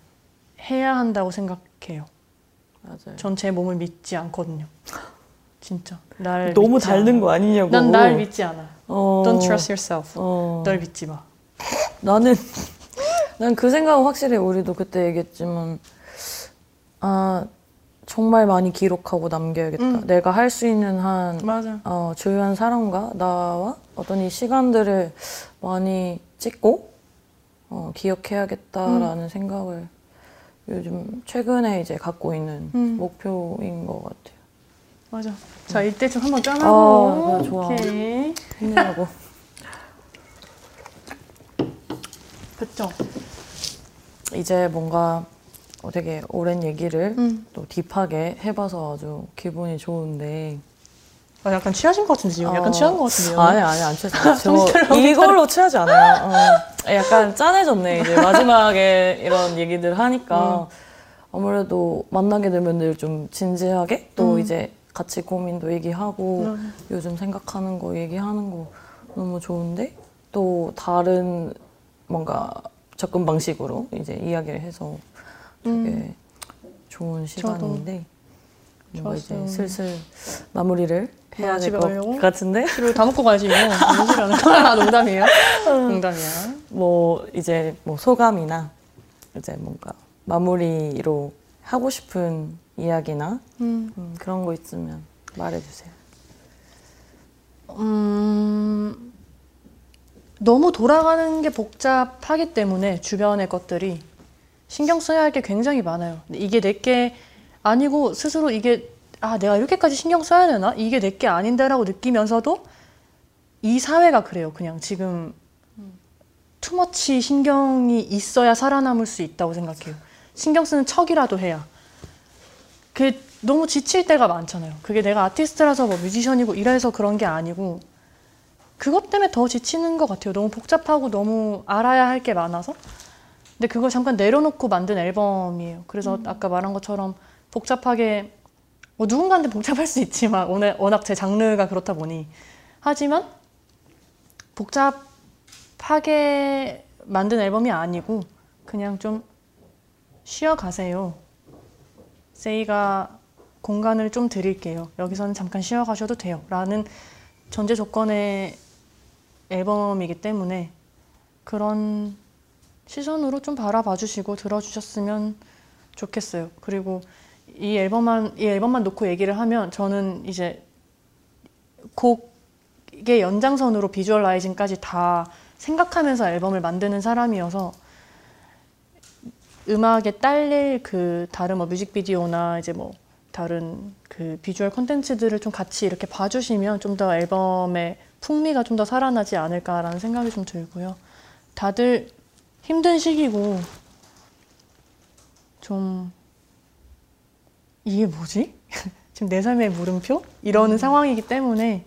해야 한다고 생각해요. 맞아요. 전 제 몸을 믿지 않거든요. 진짜. 날 너무 않아. 거 아니냐고. 난 날 믿지 않아. 어, Don't trust yourself. 어, 널 믿지 마. 나는 난 그 생각은 확실히 우리도 그때 얘기했지만 아 정말 많이 기록하고 남겨야겠다. 음. 내가 할 수 있는 한 맞아. 어, 주요한 사람과 나와 어떤 이 시간들을 많이 찍고 어, 기억해야겠다라는 생각을 요즘 최근에 이제 갖고 있는 음. 목표인 것 같아요. 맞아. 자, 이때 좀 한번 아, 짠하고. 그래, 좋아. 오케이. 힘내라고. 그쵸. 이제 뭔가 어, 되게 오랜 얘기를 음. 또 딥하게 해봐서 아주 기분이 좋은데 아, 약간 취하신 것 같은데, 지금. 약간 어. 취한 것 같은데요. 아니 아니 안 취했어요. 저 이걸로 취하지 않아요. 어, 약간 짠해졌네 이제 마지막에 이런 얘기들 하니까 아무래도 만나게 되면 늘 좀 진지하게 또 음. 이제 같이 고민도 얘기하고 음. 요즘 생각하는 거 얘기하는 거 너무 좋은데 또 다른 뭔가 접근 방식으로 이제 이야기를 해서 되게 음. 좋은 시간인데 뭔가 이제. 슬슬 마무리를 해야 아, 될 집에 것? 같은데 그리고 다 먹고 하는 거야? 농담이에요. 농담이야. 뭐 이제 뭐 소감이나 이제 뭔가 마무리로 하고 싶은 이야기나 음. 음, 그런 거 있으면 말해주세요. 음, 너무 돌아가는 게 복잡하기 때문에 주변의 것들이 신경 써야 할 게 굉장히 많아요. 이게 내게 아니고 스스로 이게 아 내가 이렇게까지 신경 써야 되나? 이게 내게 아닌데라고 느끼면서도 이 사회가 그래요. 그냥 지금 투머치 신경이 있어야 살아남을 수 있다고 생각해요. 신경 쓰는 척이라도 해야. 그 너무 지칠 때가 많잖아요. 그게 내가 아티스트라서 뭐 뮤지션이고 이래서 그런 게 아니고 그것 때문에 더 지치는 것 같아요. 너무 복잡하고 너무 알아야 할 게 많아서. 근데 그걸 잠깐 내려놓고 만든 앨범이에요. 그래서 아까 말한 것처럼 복잡하게 뭐 누군가한테 복잡할 수 있지만 오늘 워낙 제 장르가 그렇다 보니 하지만 복잡하게 만든 앨범이 아니고 그냥 좀 쉬어가세요. 세이가 공간을 좀 드릴게요. 여기서는 잠깐 쉬어가셔도 돼요. 라는 전제 조건의 앨범이기 때문에 그런 시선으로 좀 바라봐 주시고 들어주셨으면 좋겠어요. 그리고 이 앨범만, 이 앨범만 놓고 얘기를 하면 저는 이제 곡의 연장선으로 비주얼라이징까지 다 생각하면서 앨범을 만드는 사람이어서 음악에 딸릴 그 다른 뭐 뮤직비디오나 이제 뭐 다른 그 비주얼 콘텐츠들을 좀 같이 이렇게 봐주시면 좀 더 앨범의 풍미가 좀 더 살아나지 않을까라는 생각이 좀 들고요. 다들 힘든 시기고 좀 이게 뭐지? 지금 내 삶의 물음표? 이러는 상황이기 때문에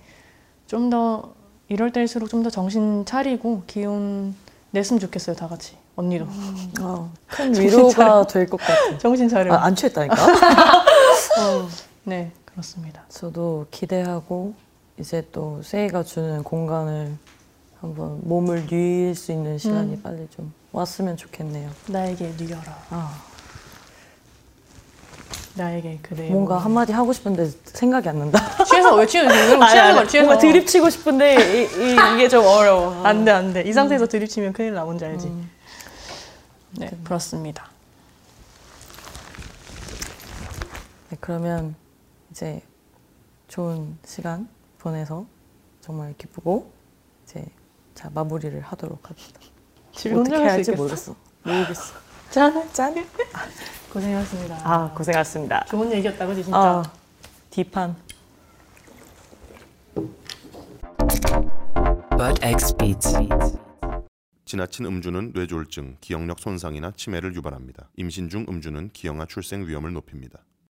좀 더 이럴 때일수록 좀 더 정신 차리고 기운 냈으면 좋겠어요, 다 같이. 언니도. 아, 큰 위로가 될 것 같아요. 정신 차려. 아, 안 취했다니까? 어, 네, 그렇습니다. 저도 기대하고 이제 또 세이가 주는 공간을 한번 몸을 누일 수 있는 시간이 음. 빨리 좀 왔으면 좋겠네요. 나에게 누려라. 아. 나에게 그대 뭔가 한마디 하고 싶은데 생각이 안 난다. 취해서 왜 취해서 이런 취하는 걸 취해서 뭔가 드립 치고 싶은데 이, 이, 이게 좀 어려워. 안 돼 안 돼 이 상태에서 드립 치면 큰일 나 뭔지 알지 음. 네 그렇습니다 네, 그러면 이제 좋은 시간 보내서 정말 기쁘고 이제 자 마무리를 하도록 합시다. 집에 어떻게 혼자 갈 할지 수 모르겠어. 모르겠어. 짠 짠. 고생하셨습니다 아 고생하셨습니다. 좋은 얘기였다 그지 진짜 아 뒷판. Bud X Beats. 지나친 음주는 뇌졸중, 기억력 손상이나 치매를 유발합니다. 임신 중 음주는 기형아 출생 위험을 높입니다.